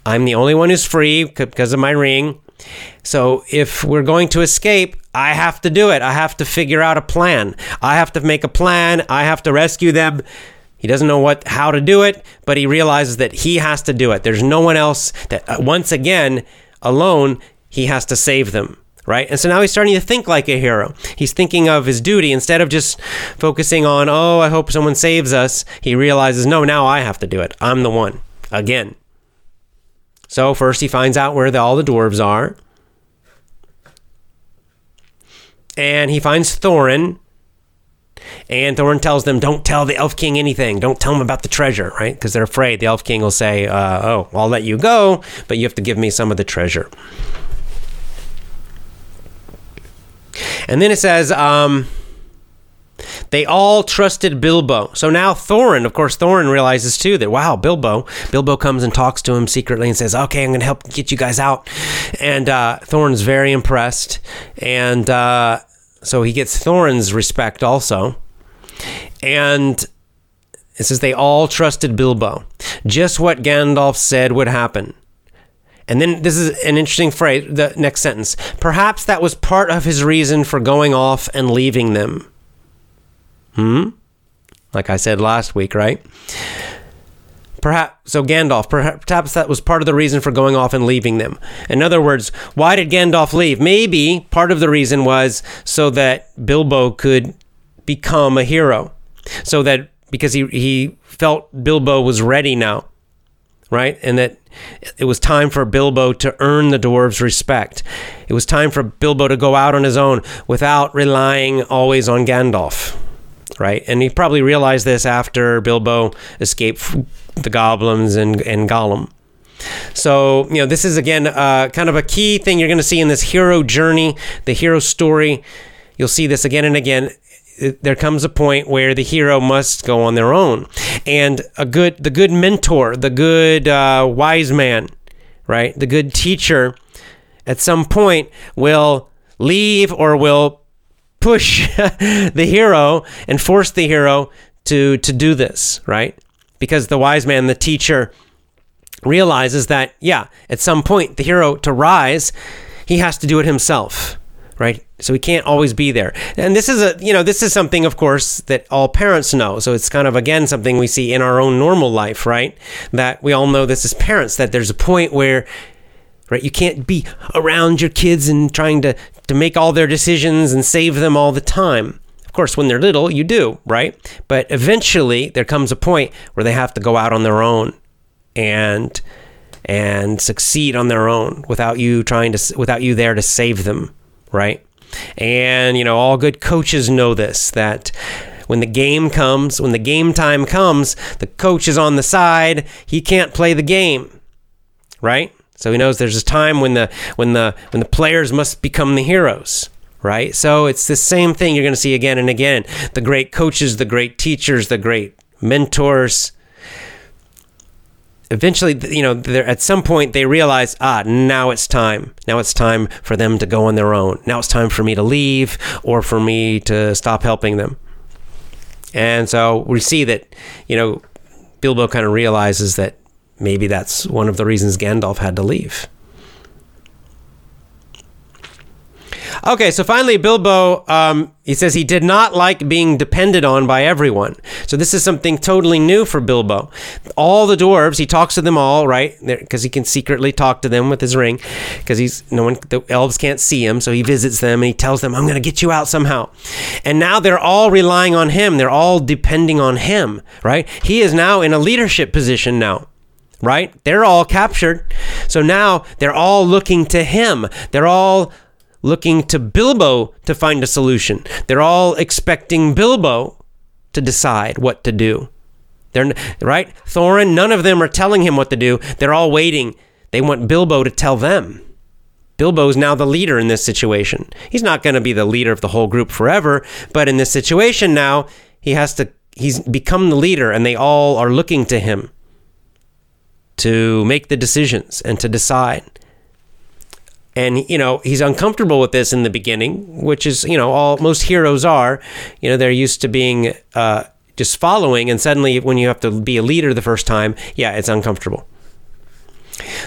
I'm the only one who's free because of my ring. So if we're going to escape, I have to do it. I have to figure out a plan. I have to make a plan. I have to rescue them. He doesn't know what how to do it, but he realizes that he has to do it. There's no one else that uh, once again alone he has to save them right? And so now he's starting to think like a hero. He's thinking of his duty instead of just focusing on, oh, I hope someone saves us. He realizes, no, now I have to do it. I'm the one again. So first he finds out where the, all the dwarves are. And he finds Thorin. And Thorin tells them, don't tell the Elf King anything. Don't tell him about the treasure, right? Because they're afraid the Elf King will say, uh, oh, I'll let you go, but you have to give me some of the treasure. And then it says, um, they all trusted Bilbo. So now Thorin, of course, Thorin realizes too that, wow, Bilbo. Bilbo comes and talks to him secretly and says, okay, I'm going to help get you guys out. And uh, Thorin's very impressed. And uh, so he gets Thorin's respect also. And it says they all trusted Bilbo. Just what Gandalf said would happen. And then this is an interesting phrase, the next sentence. Perhaps that was part of his reason for going off and leaving them. Hmm? Like I said last week, right? Perhaps so Gandalf, perhaps that was part of the reason for going off and leaving them. In other words, why did Gandalf leave? Maybe part of the reason was so that Bilbo could become a hero. So that because he he felt Bilbo was ready now. Right? And that it was time for Bilbo to earn the dwarves' respect. It was time for Bilbo to go out on his own without relying always on Gandalf right? And he probably realized this after Bilbo escaped the goblins and, and Gollum. So, you know, this is again uh, kind of a key thing you're going to see in this hero journey, the hero story. You'll see this again and again. There comes a point where the hero must go on their own, and a good, the good mentor, the good uh, wise man, right, the good teacher, at some point will leave or will push the hero and force the hero to to do this, right? Because the wise man, the teacher, realizes that yeah, at some point the hero to rise, he has to do it himself, right? So he can't always be there. And this is a, you know, this is something of course that all parents know. So it's kind of again something we see in our own normal life, right? That we all know this as parents that there's a point where right? You can't be around your kids and trying to, to make all their decisions and save them all the time. Of course, when they're little, you do, right? But eventually, there comes a point where they have to go out on their own and and succeed on their own without you trying to without you there to save them, right? And you know, all good coaches know this that when the game comes, when the game time comes, the coach is on the side, he can't play the game. Right? So he knows there's a time when the when the when the players must become the heroes right? So it's the same thing you're going to see again and again. The great coaches, the great teachers, the great mentors. Eventually, you know, at some point they realize, ah, now it's time. Now it's time for them to go on their own. Now it's time for me to leave or for me to stop helping them. And so we see that, you know, Bilbo kind of realizes that maybe that's one of the reasons Gandalf had to leave. Okay, so finally, Bilbo, um, he says he did not like being depended on by everyone. So this is something totally new for Bilbo. All the dwarves, he talks to them all, right? Because he can secretly talk to them with his ring, because he's no one, the elves can't see him, so he visits them and he tells them, "I'm going to get you out somehow." And now they're all relying on him. They're all depending on him, right? He is now in a leadership position now right? They're all captured. So now they're all looking to him. They're all looking to Bilbo to find a solution. They're all expecting Bilbo to decide what to do. They're right? Thorin, none of them are telling him what to do. They're all waiting. They want Bilbo to tell them. Bilbo is now the leader in this situation. He's not going to be the leader of the whole group forever, but in this situation now, he has to he's become the leader and they all are looking to him to make the decisions and to decide and you know he's uncomfortable with this in the beginning which is you know all most heroes are you know they're used to being uh, just following and suddenly when you have to be a leader the first time yeah it's uncomfortable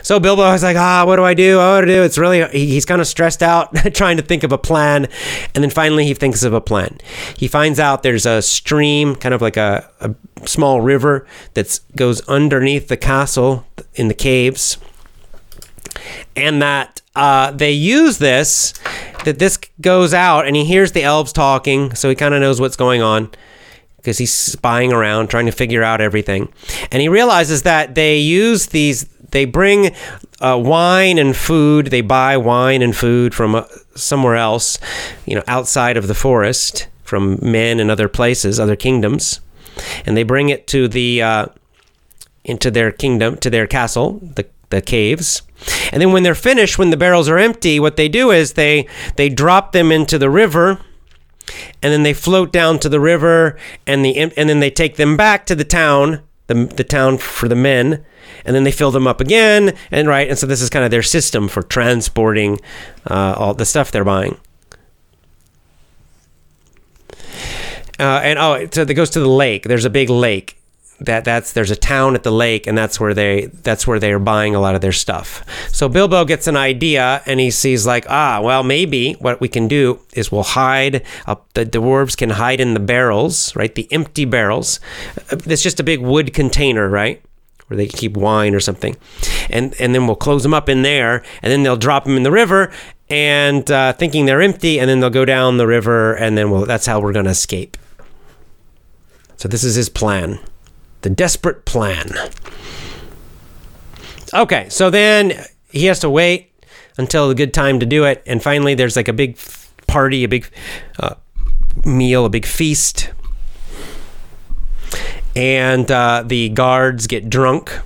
so Bilbo is like, ah, what do I do? What do I do? It's really, he's kind of stressed out trying to think of a plan. And then finally he thinks of a plan. He finds out there's a stream, kind of like a, a small river that goes underneath the castle in the caves. And that uh, they use this that this goes out and he hears the elves talking, so he kind of knows what's going on because he's spying around trying to figure out everything. And he realizes that they use these, they bring uh, wine and food, they buy wine and food from uh, somewhere else, you know, outside of the forest, from men and other places, other kingdoms. And they bring it to the, uh, into their kingdom, to their castle, the the caves. And then when they're finished, when the barrels are empty, what they do is they they drop them into the river and then they float down to the river and the and then they take them back to the town, the the town for the men, and then they fill them up again and right and so this is kind of their system for transporting uh, all the stuff they're buying. Uh, and oh, so it goes to the lake. There's a big lake, that that's there's a town at the lake and that's where they that's where they are buying a lot of their stuff. So Bilbo gets an idea and he sees like ah well maybe what we can do is we'll hide up the dwarves can hide in the barrels right the empty barrels. It's just a big wood container right where they keep wine or something, and and then we'll close them up in there and then they'll drop them in the river and uh, thinking they're empty and then they'll go down the river and then we'll that's how we're gonna escape. So this is his plan. The Desperate Plan. Okay, so then he has to wait until the good time to do it. And finally, there's like a big party, a big uh, meal, a big feast. And uh, the guards get drunk.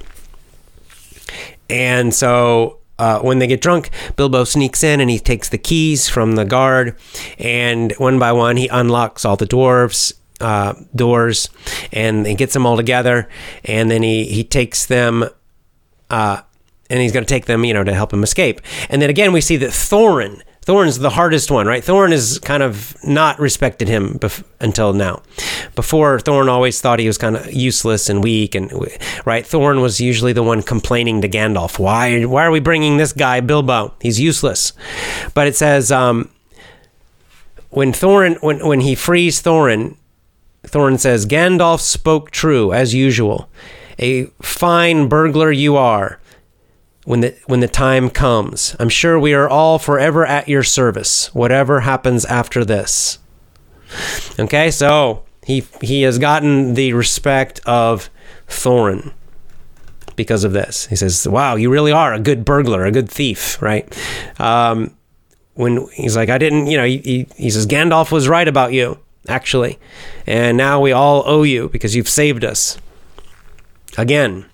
And so uh, when they get drunk, Bilbo sneaks in and he takes the keys from the guard. And one by one, he unlocks all the dwarves uh, doors and he gets them all together and then he, he takes them uh, and he's going to take them, you know, to help him escape. And then again, we see that Thorin, Thorin's the hardest one, right? Thorin has kind of not respected him bef- until now. Before, Thorin always thought he was kind of useless and weak, and right. Thorin was usually the one complaining to Gandalf, "Why, why are we bringing this guy Bilbo? He's useless." But it says um, when Thorin, when when he frees Thorin, Thorin says, Gandalf spoke true, as usual. A fine burglar you are when the, when the time comes. I'm sure we are all forever at your service, whatever happens after this. Okay, so he, he has gotten the respect of Thorin. because of this. He says, "Wow, you really are a good burglar, a good thief, right?" Um, when he's like, "I didn't," you know, he, he, he says, "Gandalf was right about you, actually, and now we all owe you because you've saved us." Again.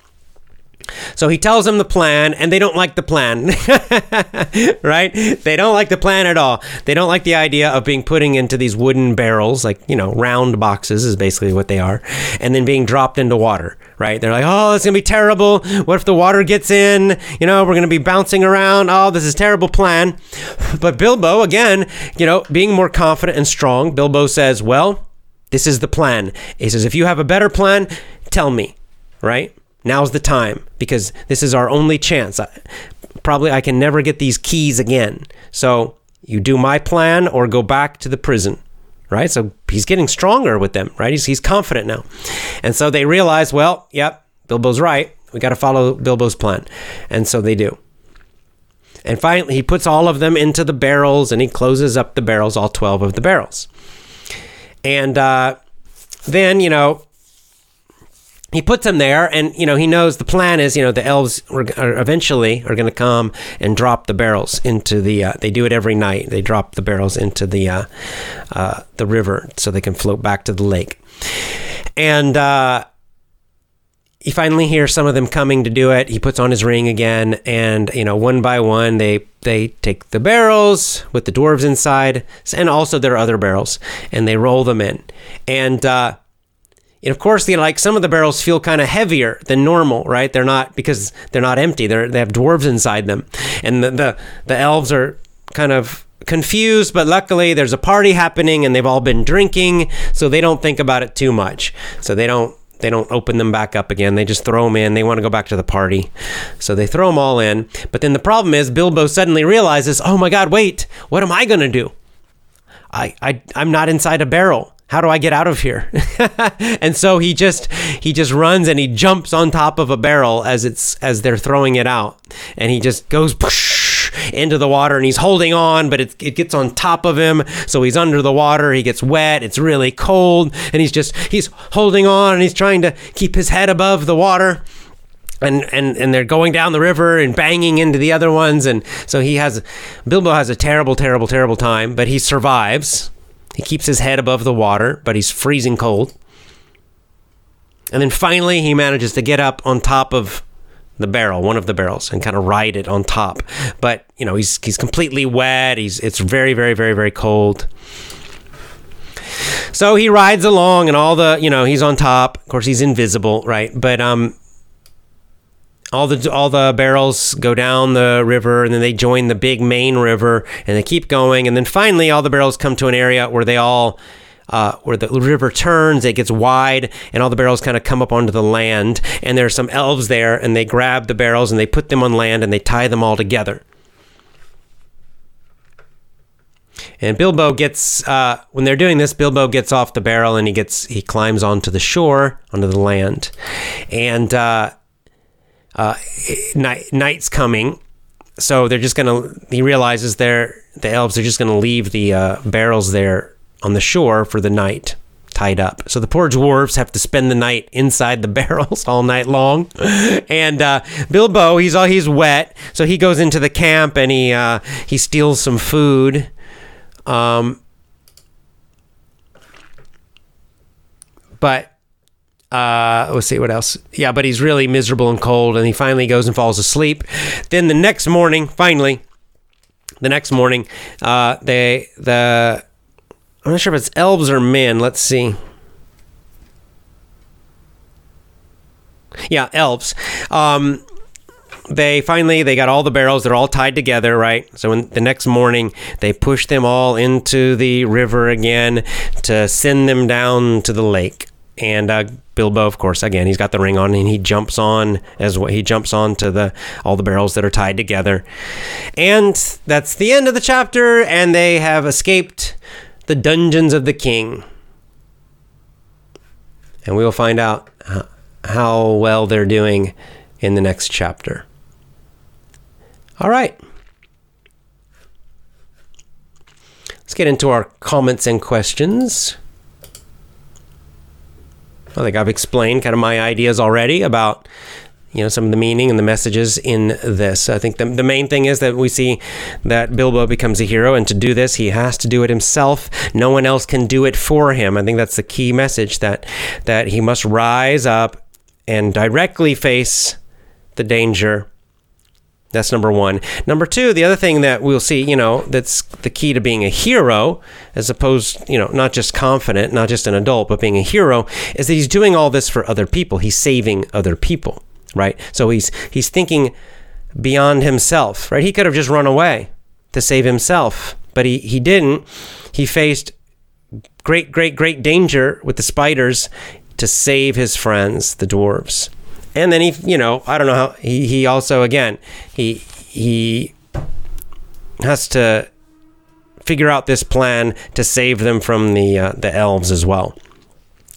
So he tells them the plan, and they don't like the plan, right? They don't like the plan at all. They don't like the idea of being putting into these wooden barrels, like, you know, round boxes is basically what they are, and then being dropped into water, right? They're like, oh, it's going to be terrible. What if the water gets in? You know, we're going to be bouncing around. Oh, this is terrible plan. But Bilbo, again, you know, being more confident and strong, Bilbo says, well, this is the plan. He says, if you have a better plan, tell me, right? Now's the time because this is our only chance. I, probably I can never get these keys again. So you do my plan or go back to the prison, right? So he's getting stronger with them, right? He's, he's confident now. And so they realize, well, yep, Bilbo's right. We got to follow Bilbo's plan. And so they do. And finally, he puts all of them into the barrels and he closes up the barrels, all 12 of the barrels. And uh, then, you know, he puts them there and you know he knows the plan is you know the elves are, are eventually are going to come and drop the barrels into the uh, they do it every night. They drop the barrels into the uh, uh, the river so they can float back to the lake. And uh, he finally hears some of them coming to do it. He puts on his ring again and you know one by one they they take the barrels with the dwarves inside and also there are other barrels and they roll them in. And uh, and of course, like some of the barrels feel kind of heavier than normal, right? They're not because they're not empty. They're they have dwarves inside them, and the the, the elves are kind of confused. But luckily, there's a party happening, and they've all been drinking, so they don't think about it too much. So they don't they don't open them back up again. They just throw them in. They want to go back to the party. So they throw them all in. But then the problem is Bilbo suddenly realizes, oh my God, wait, what am I going to do? I, I, I'm not inside a barrel how do I get out of here? and so he just he just runs and he jumps on top of a barrel as it's as they're throwing it out, and he just goes into the water and he's holding on, but it, it gets on top of him, so he's under the water. He gets wet. It's really cold, and he's just he's holding on and he's trying to keep his head above the water and and and they're going down the river and banging into the other ones and so he has Bilbo has a terrible terrible terrible time but he survives he keeps his head above the water, but he's freezing cold. And then finally, he manages to get up on top of the barrel, one of the barrels, and kind of ride it on top. But you know, he's he's completely wet. He's it's very very very very cold. So he rides along, and all the you know he's on top. Of course, he's invisible, right? But um, all the all the barrels go down the river and then they join the big main river and they keep going and then finally all the barrels come to an area where they all uh, where the river turns, it gets wide, and all the barrels kind of come up onto the land. And there's some elves there, and they grab the barrels and they put them on land and they tie them all together. And Bilbo gets uh, when they're doing this, Bilbo gets off the barrel and he gets he climbs onto the shore, onto the land, and uh, uh, night, night's coming. So they're just gonna. He realizes they're the elves are just gonna leave the uh, barrels there on the shore for the night, tied up. So the poor dwarves have to spend the night inside the barrels all night long. And uh, Bilbo, he's all he's wet, so he goes into the camp and he uh, he steals some food. Um, but uh, let's see what else. Yeah, but he's really miserable and cold, and he finally goes and falls asleep. Then the next morning, finally, the next morning, uh, they the I'm not sure if it's elves or men. Let's see. Yeah, elves. Um, they finally they got all the barrels they're all tied together right so in the next morning they push them all into the river again to send them down to the lake and uh, Bilbo, of course, again he's got the ring on, and he jumps on as well. He jumps on to the all the barrels that are tied together, and that's the end of the chapter. And they have escaped the dungeons of the king, and we will find out how well they're doing in the next chapter. All right. Let's get into our comments and questions. I think I've explained kind of my ideas already about you know some of the meaning and the messages in this. I think the, the main thing is that we see that Bilbo becomes a hero, and to do this, he has to do it himself. No one else can do it for him. I think that's the key message that that he must rise up and directly face the danger. That's number one. Number two, the other thing that we'll see, you know, that's the key to being a hero, as opposed, you know, not just confident, not just an adult, but being a hero, is that he's doing all this for other people. He's saving other people right? So he's he's thinking beyond himself, right? He could have just run away to save himself, but he he didn't. He faced great great great danger with the spiders to save his friends, the dwarves. And then he, you know, I don't know how he he also again, he he has to figure out this plan to save them from the uh, the elves as well.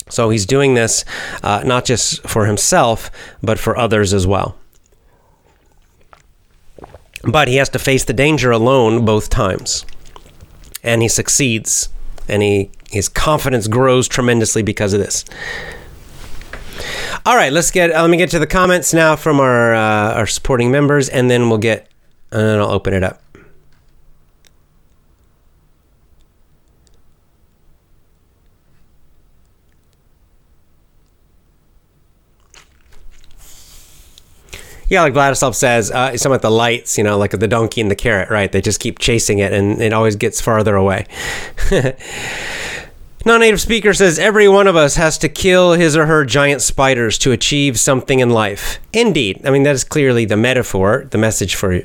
So he's doing this uh, not just for himself, but for others as well. But he has to face the danger alone both times. And he succeeds. And he, his confidence grows tremendously because of this. All right, let's get. Uh, let me get to the comments now from our uh, our supporting members, and then we'll get. And then I'll open it up. Yeah, like Vladislav says, uh, something like the lights, you know, like the donkey and the carrot, right? They just keep chasing it and it always gets farther away. Non native speaker says every one of us has to kill his or her giant spiders to achieve something in life. Indeed. I mean, that is clearly the metaphor, the message for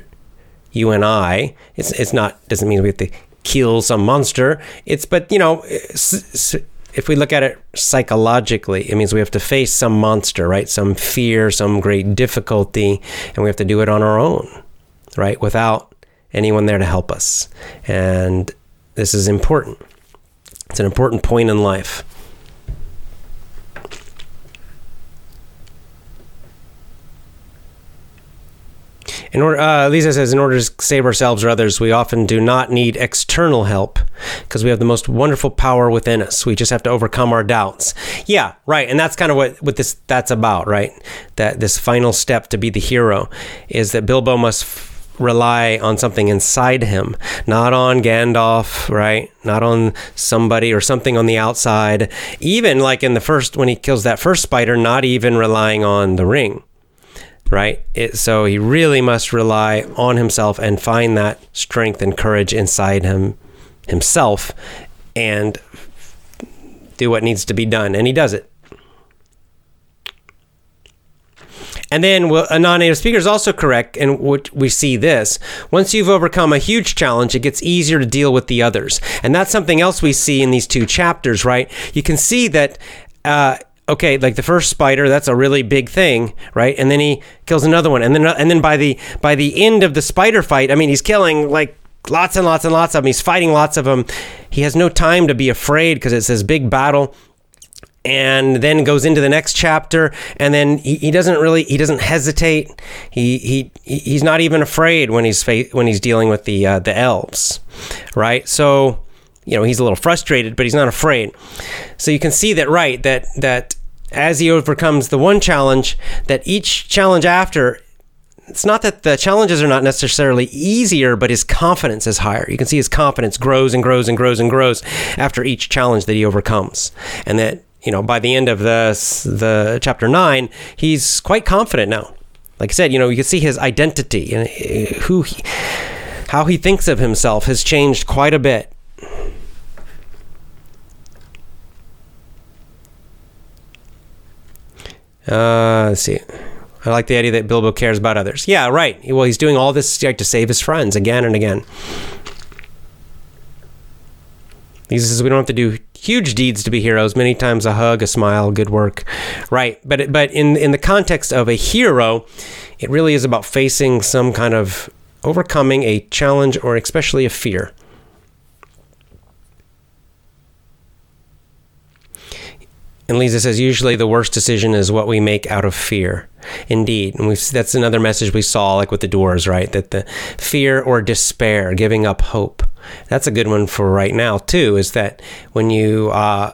you and I. It's, it's not, doesn't mean we have to kill some monster. It's, but, you know, if we look at it psychologically, it means we have to face some monster, right? Some fear, some great difficulty, and we have to do it on our own, right? Without anyone there to help us. And this is important. It's an important point in life. In order, uh, Lisa says, in order to save ourselves or others, we often do not need external help because we have the most wonderful power within us. We just have to overcome our doubts. Yeah, right. And that's kind of what, what this that's about, right? That this final step to be the hero is that Bilbo must f- rely on something inside him, not on Gandalf, right? Not on somebody or something on the outside. Even like in the first, when he kills that first spider, not even relying on the ring right? It, so he really must rely on himself and find that strength and courage inside him himself and do what needs to be done. And he does it. And then a non-native speaker is also correct, and we see this. Once you've overcome a huge challenge, it gets easier to deal with the others, and that's something else we see in these two chapters. Right? You can see that uh, okay, like the first spider, that's a really big thing, right? And then he kills another one, and then and then by the by the end of the spider fight, I mean, he's killing like lots and lots and lots of them. He's fighting lots of them. He has no time to be afraid because it's this big battle. And then goes into the next chapter, and then he, he doesn't really he doesn't hesitate. He he he's not even afraid when he's fa- when he's dealing with the uh, the elves, right? So you know he's a little frustrated, but he's not afraid. So you can see that right that that as he overcomes the one challenge, that each challenge after, it's not that the challenges are not necessarily easier, but his confidence is higher. You can see his confidence grows and grows and grows and grows after each challenge that he overcomes. And that, you know, by the end of the, the chapter nine, he's quite confident now. Like I said, you know, you can see his identity and uh, who he, how he thinks of himself has changed quite a bit Uh, let's see. I like the idea that Bilbo cares about others. Yeah, right. Well, he's doing all this to save his friends again and again. He says we don't have to do huge deeds to be heroes. Many times a hug, a smile, good work. Right. But but in in the context of a hero, it really is about facing some kind of overcoming a challenge or especially a fear. And Lisa says, usually the worst decision is what we make out of fear. Indeed. And we've, that's another message we saw, like with the doors, right? That the fear or despair, giving up hope. That's a good one for right now, too, is that when you, uh,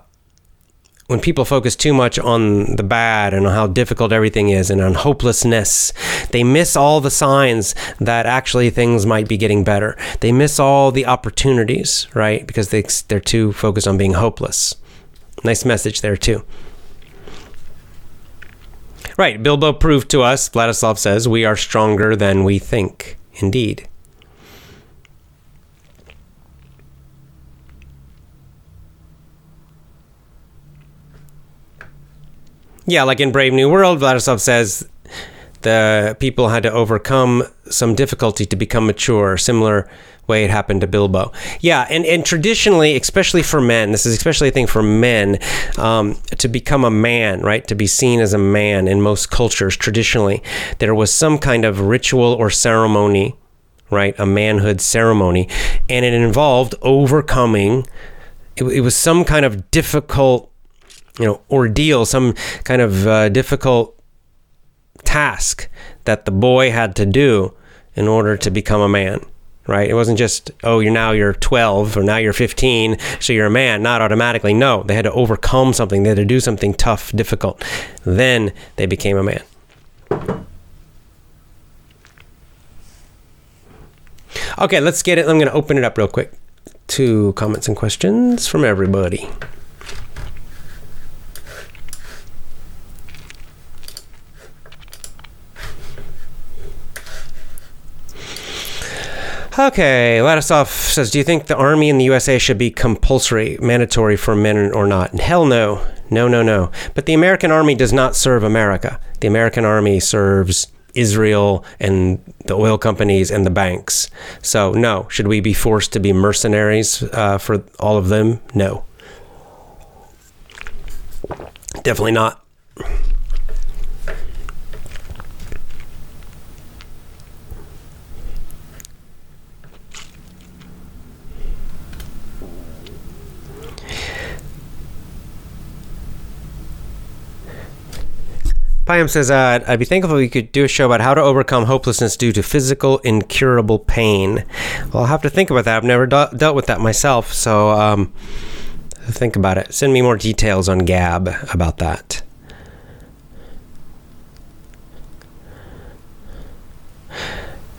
when people focus too much on the bad and on how difficult everything is and on hopelessness, they miss all the signs that actually things might be getting better. They miss all the opportunities, right? Because they, they're too focused on being hopeless. Nice message there, too. Right, Bilbo proved to us, Vladislav says, we are stronger than we think. Indeed. Yeah, like in Brave New World, Vladislav says the people had to overcome some difficulty to become mature. Similar way it happened to Bilbo. Yeah, and, and traditionally, especially for men, this is especially a thing for men, um, to become a man, right? To be seen as a man in most cultures, traditionally, there was some kind of ritual or ceremony, right? A manhood ceremony, and it involved overcoming. It, it was some kind of difficult, you know, ordeal, some kind of uh, difficult task that the boy had to do in order to become a man right? It wasn't just, oh, you're now you're 12 or now you're 15, so you're a man, not automatically. No, they had to overcome something, they had to do something tough, difficult. Then they became a man. Okay, let's get it. I'm going to open it up real quick to comments and questions from everybody. Okay, Ladislav says, "Do you think the army in the USA should be compulsory, mandatory for men or not?" Hell no, no, no, no. But the American army does not serve America. The American army serves Israel and the oil companies and the banks. So no, should we be forced to be mercenaries uh, for all of them? No, definitely not. Payam says, uh, I'd be thankful if we could do a show about how to overcome hopelessness due to physical incurable pain. Well, I'll have to think about that. I've never de- dealt with that myself, so um, think about it. Send me more details on Gab about that.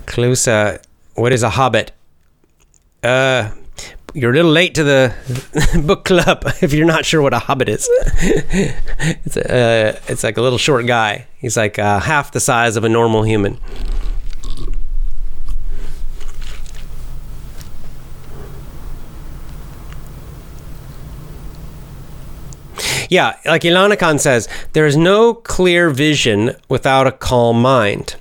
Clusa, what is a hobbit? Uh, you're a little late to the book club if you're not sure what a hobbit is. it's a, uh, it's like a little short guy. He's like uh, half the size of a normal human. Yeah, like Ilana Khan says, there is no clear vision without a calm mind.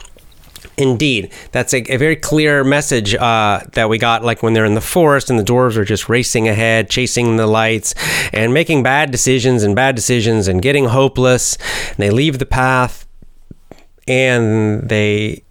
Indeed, that's a, a, very clear message uh, that we got. Like when they're in the forest and the dwarves are just racing ahead, chasing the lights, and making bad decisions and bad decisions and getting hopeless. And they leave the path, and they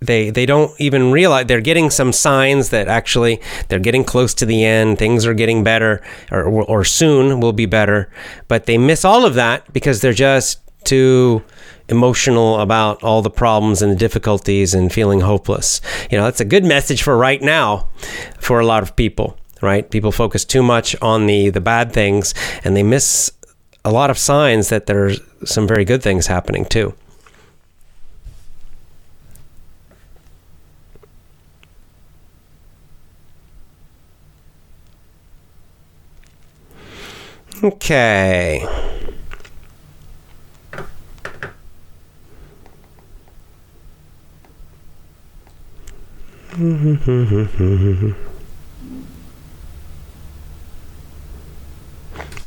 they they don't even realize they're getting some signs that actually they're getting close to the end. Things are getting better, or or soon will be better. But they miss all of that because they're just too emotional about all the problems and the difficulties and feeling hopeless. You know, that's a good message for right now for a lot of people, right? People focus too much on the the bad things and they miss a lot of signs that there's some very good things happening too. Okay.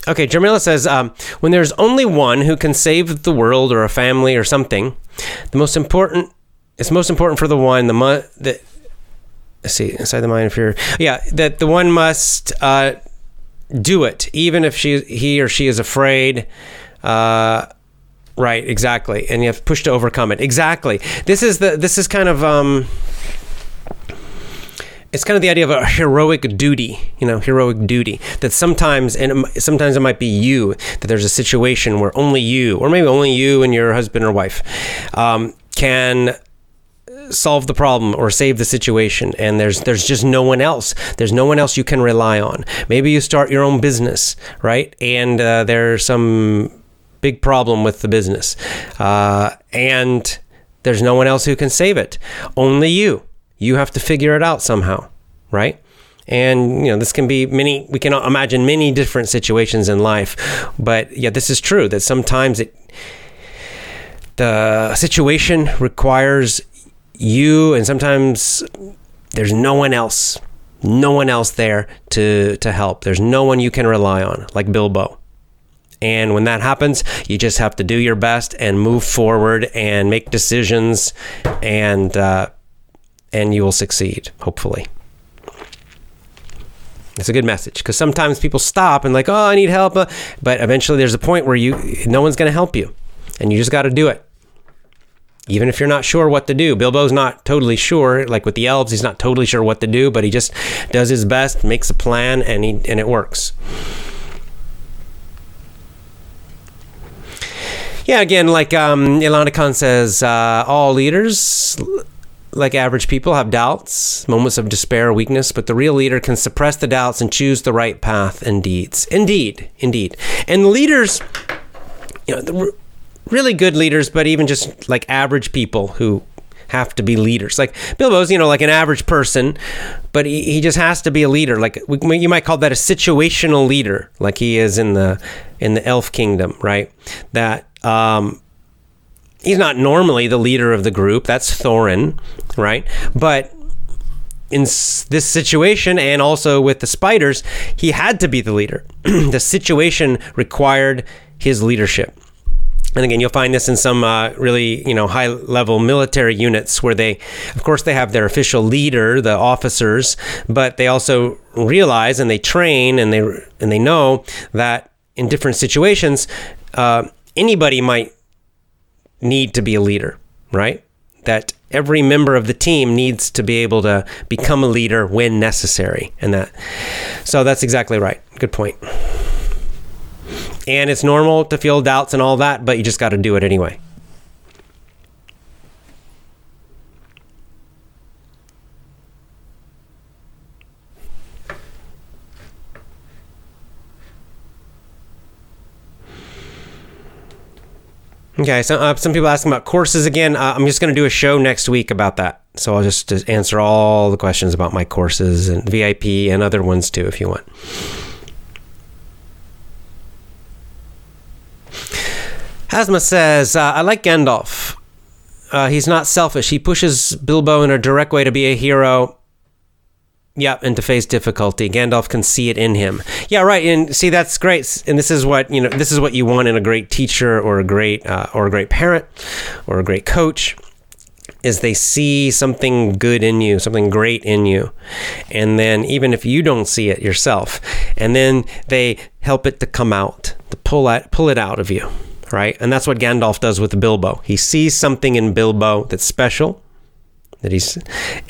Okay, Jamila says, um, when there's only one who can save the world or a family or something, the most important, it's most important for the one, the mo- that, see, inside the mind of fear. Yeah, that the one must uh, do it, even if she, he or she is afraid. Uh, right, exactly. And you have to push to overcome it. Exactly. This is the, this is kind of, um, it's kind of the idea of a heroic duty, you know, heroic duty that sometimes, and sometimes it might be you, that there's a situation where only you, or maybe only you and your husband or wife, um, can solve the problem or save the situation and there's there's just no one else there's no one else you can rely on. Maybe you start your own business right? And uh, there's some big problem with the business uh, and there's no one else who can save it. Only you you have to figure it out somehow right? And you know this can be many we can imagine many different situations in life but yeah this is true that sometimes it the situation requires you and sometimes there's no one else no one else there to to help. There's no one you can rely on like bilbo. And when that happens you just have to do your best and move forward and make decisions and uh, and you will succeed hopefully it's a good message because sometimes people stop and like oh i need help uh, but eventually there's a point where you no one's going to help you and you just got to do it even if you're not sure what to do. Bilbo's not totally sure, like with the elves, he's not totally sure what to do, but he just does his best, makes a plan, and he and it works. Yeah, again, like um, Ilana Khan says, uh, all leaders, like average people, have doubts, moments of despair, weakness, but the real leader can suppress the doubts and choose the right path and deeds. Indeed, indeed. And leaders, you know, the, really good leaders, but even just like average people who have to be leaders. Like Bilbo's, you know, like an average person, but he, he just has to be a leader. Like we, you might call that a situational leader, like he is in the in the Elf Kingdom, right? That um, he's not normally the leader of the group. That's Thorin, right? But in this situation and also with the spiders, he had to be the leader. the situation required his leadership. And again, you'll find this in some uh, really, you know, high level military units where they, of course, they have their official leader, the officers, but they also realize and they train and they and they know that in different situations, uh, anybody might need to be a leader, right? That every member of the team needs to be able to become a leader when necessary, and that. So that's exactly right. Good point. And it's normal to feel doubts and all that, but you just got to do it anyway. Okay, so uh, some people asking about courses again. Uh, I'm just going to do a show next week about that. So I'll just, just answer all the questions about my courses and VIP and other ones too if you want. Asma says, uh, I like Gandalf. Uh, he's not selfish. He pushes Bilbo in a direct way to be a hero. Yeah, and to face difficulty. Gandalf can see it in him. Yeah, right. And see, that's great. And this is what you know. This is what you want in a great teacher or a great uh, or a great parent or a great coach. Is they see something good in you, something great in you, and then even if you don't see it yourself, and then they help it to come out, to pull it, pull it out of you right? And that's what Gandalf does with Bilbo. He sees something in Bilbo that's special, that he's,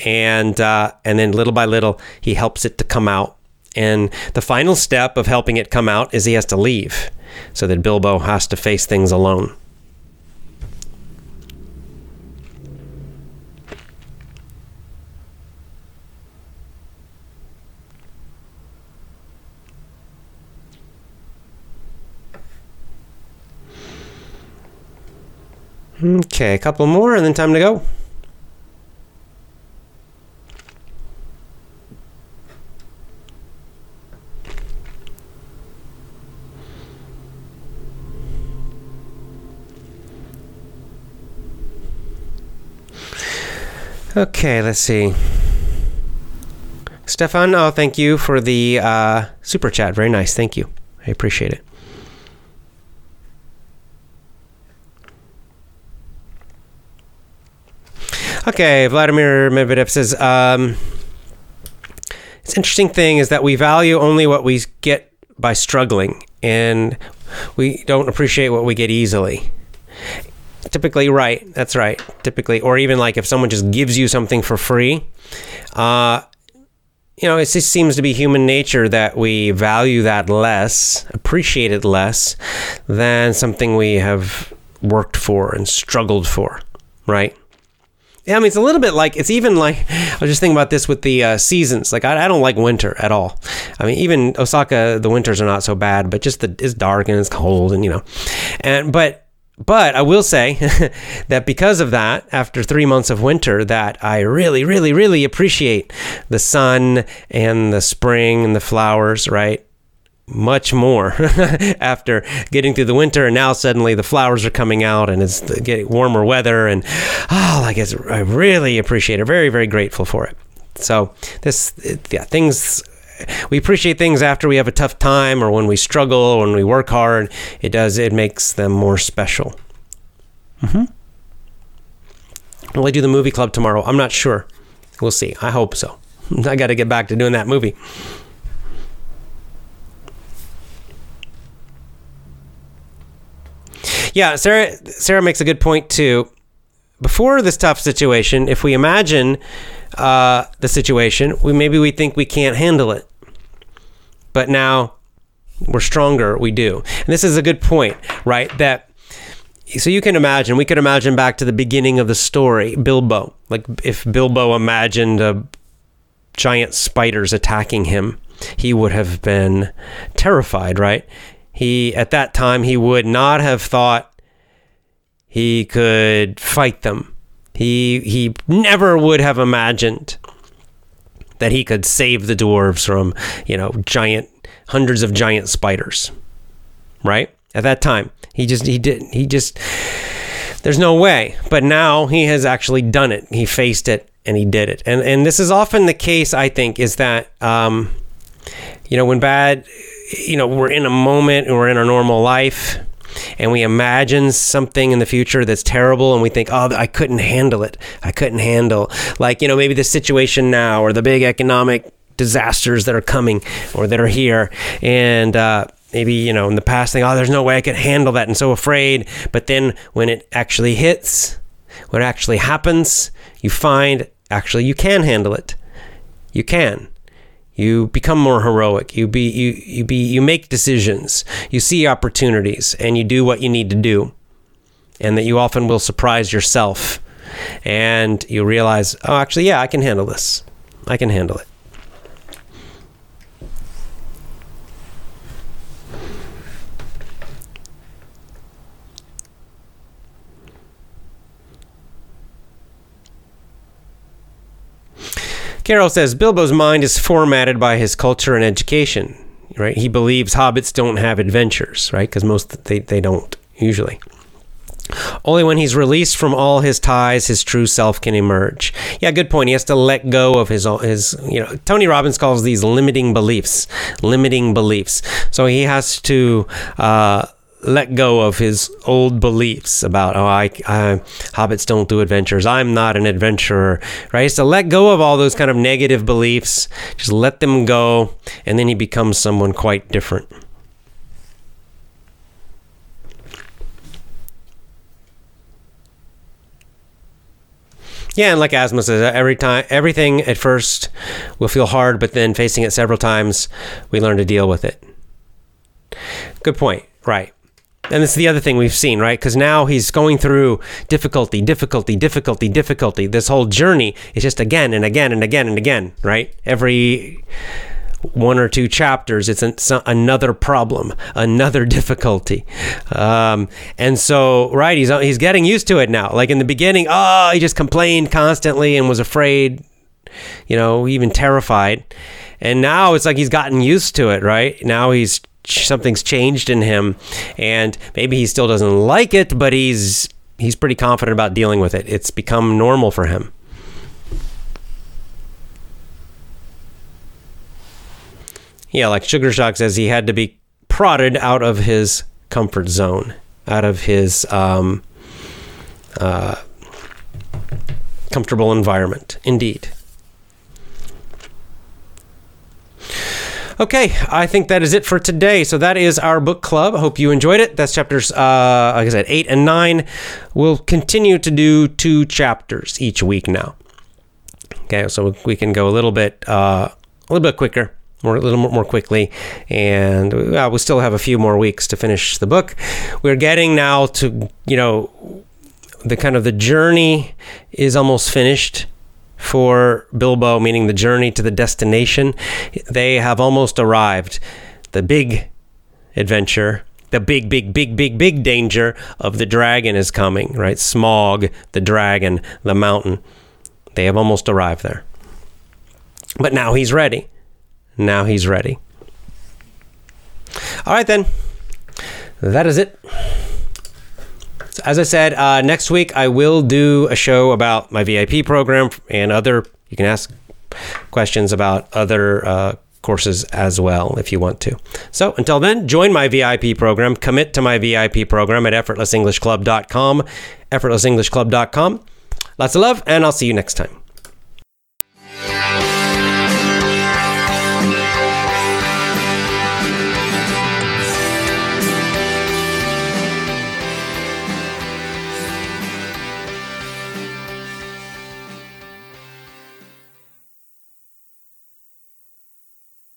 and uh, and then little by little he helps it to come out. And the final step of helping it come out is he has to leave, so that Bilbo has to face things alone. Okay, a couple more and then time to go. Okay, let's see. Stefan, oh, thank you for the uh, super chat. Very nice. Thank you. I appreciate it. Okay, Vladimir Medvedev says, um, it's interesting thing is that we value only what we get by struggling, and we don't appreciate what we get easily. Typically, right. That's right. Typically, or even like if someone just gives you something for free, uh, you know, it just seems to be human nature that we value that less, appreciate it less than something we have worked for and struggled for, right? Yeah, I mean, it's a little bit like it's even like I was just thinking about this with the uh, seasons. Like, I, I don't like winter at all. I mean, even Osaka, the winters are not so bad, but just the it's dark and it's cold, and you know, and but but I will say that because of that, after three months of winter, that I really, really, really appreciate the sun and the spring and the flowers, right? much more after getting through the winter and now suddenly the flowers are coming out and it's getting warmer weather and oh like it's, I really appreciate it very very grateful for it so this yeah things we appreciate things after we have a tough time or when we struggle or when we work hard. It does it makes them more special. Mm-hmm. will I do the movie club tomorrow? I'm not sure. We'll see. I hope so. I got to get back to doing that movie. Yeah, Sarah Sarah makes a good point too. Before this tough situation, if we imagine uh, the situation, we maybe we think we can't handle it, but now we're stronger. We do, and this is a good point, right? That so you can imagine we could imagine back to the beginning of the story bilbo like if bilbo imagined a giant spiders attacking him he would have been terrified right he at that time he would not have thought he could fight them. He he never would have imagined that he could save the dwarves from, you know, giant hundreds of giant spiders. Right? At that time. He just he didn't he just there's no way. But now he has actually done it. He faced it and he did it. And and this is often the case I think is that um you know when bad you know, we're in a moment and we're in our normal life and we imagine something in the future that's terrible and we think, oh, I couldn't handle it. I couldn't handle, like, you know, maybe the situation now or the big economic disasters that are coming or that are here. And, uh, maybe you know in the past think oh there's no way i could handle that and so afraid but then when it actually hits when it actually happens you find actually you can handle it you can you become more heroic. You be you you be you make decisions. You see opportunities and you do what you need to do. And that you often will surprise yourself. And you realize oh actually yeah i can handle this. I can handle it Carol says Bilbo's mind is formatted by his culture and education, right? He believes hobbits don't have adventures, right? Because most they, they don't usually. Only when he's released from all his ties, his true self can emerge. Yeah, good point. He has to let go of his his you know. Tony Robbins calls these limiting beliefs. Limiting beliefs. So he has to uh, let go of his old beliefs about oh I, I, hobbits don't do adventures i'm not an adventurer right so let go of all those kind of negative beliefs just let them go and then he becomes someone quite different Yeah, and like Asma says, every time, everything at first will feel hard, but then facing it several times, we learn to deal with it. Good point. Right. And it's the other thing we've seen, right? Because now he's going through difficulty, difficulty, difficulty, difficulty. This whole journey is just again and again and again and again, right? Every one or two chapters, it's an, another problem, another difficulty. Um, and so, right, he's, he's getting used to it now. Like in the beginning, oh, he just complained constantly and was afraid, you know, even terrified. And now it's like he's gotten used to it, right? Now he's something's changed in him, and maybe he still doesn't like it, but he's he's pretty confident about dealing with it. It's become normal for him. Yeah, like Sugar Shock says, he had to be prodded out of his comfort zone, out of his um, uh, comfortable environment. Indeed. Okay, I think that is it for today. So that is our book club. Hope you enjoyed it. That's chapters, uh, like I said, eight and nine. We'll continue to do two chapters each week now. Okay, so we can go a little bit, uh, a little bit quicker, more a little more, more quickly, and uh, we still have a few more weeks to finish the book. We're getting now to you know the kind of the journey is almost finished for Bilbo, meaning the journey to the destination. They have almost arrived. The big adventure, the big, big, big, big, big danger of the dragon is coming, right? Smaug, the dragon, the mountain. They have almost arrived there. But now he's ready. Now he's ready. All right, then. That is it. So as I said, uh, next week I will do a show about my VIP program and other. You can ask questions about other uh, courses as well if you want to. So until then, join my VIP program. Commit to my VIP program at effortlessenglishclub.com. Effortlessenglishclub.com. Lots of love, and I'll see you next time.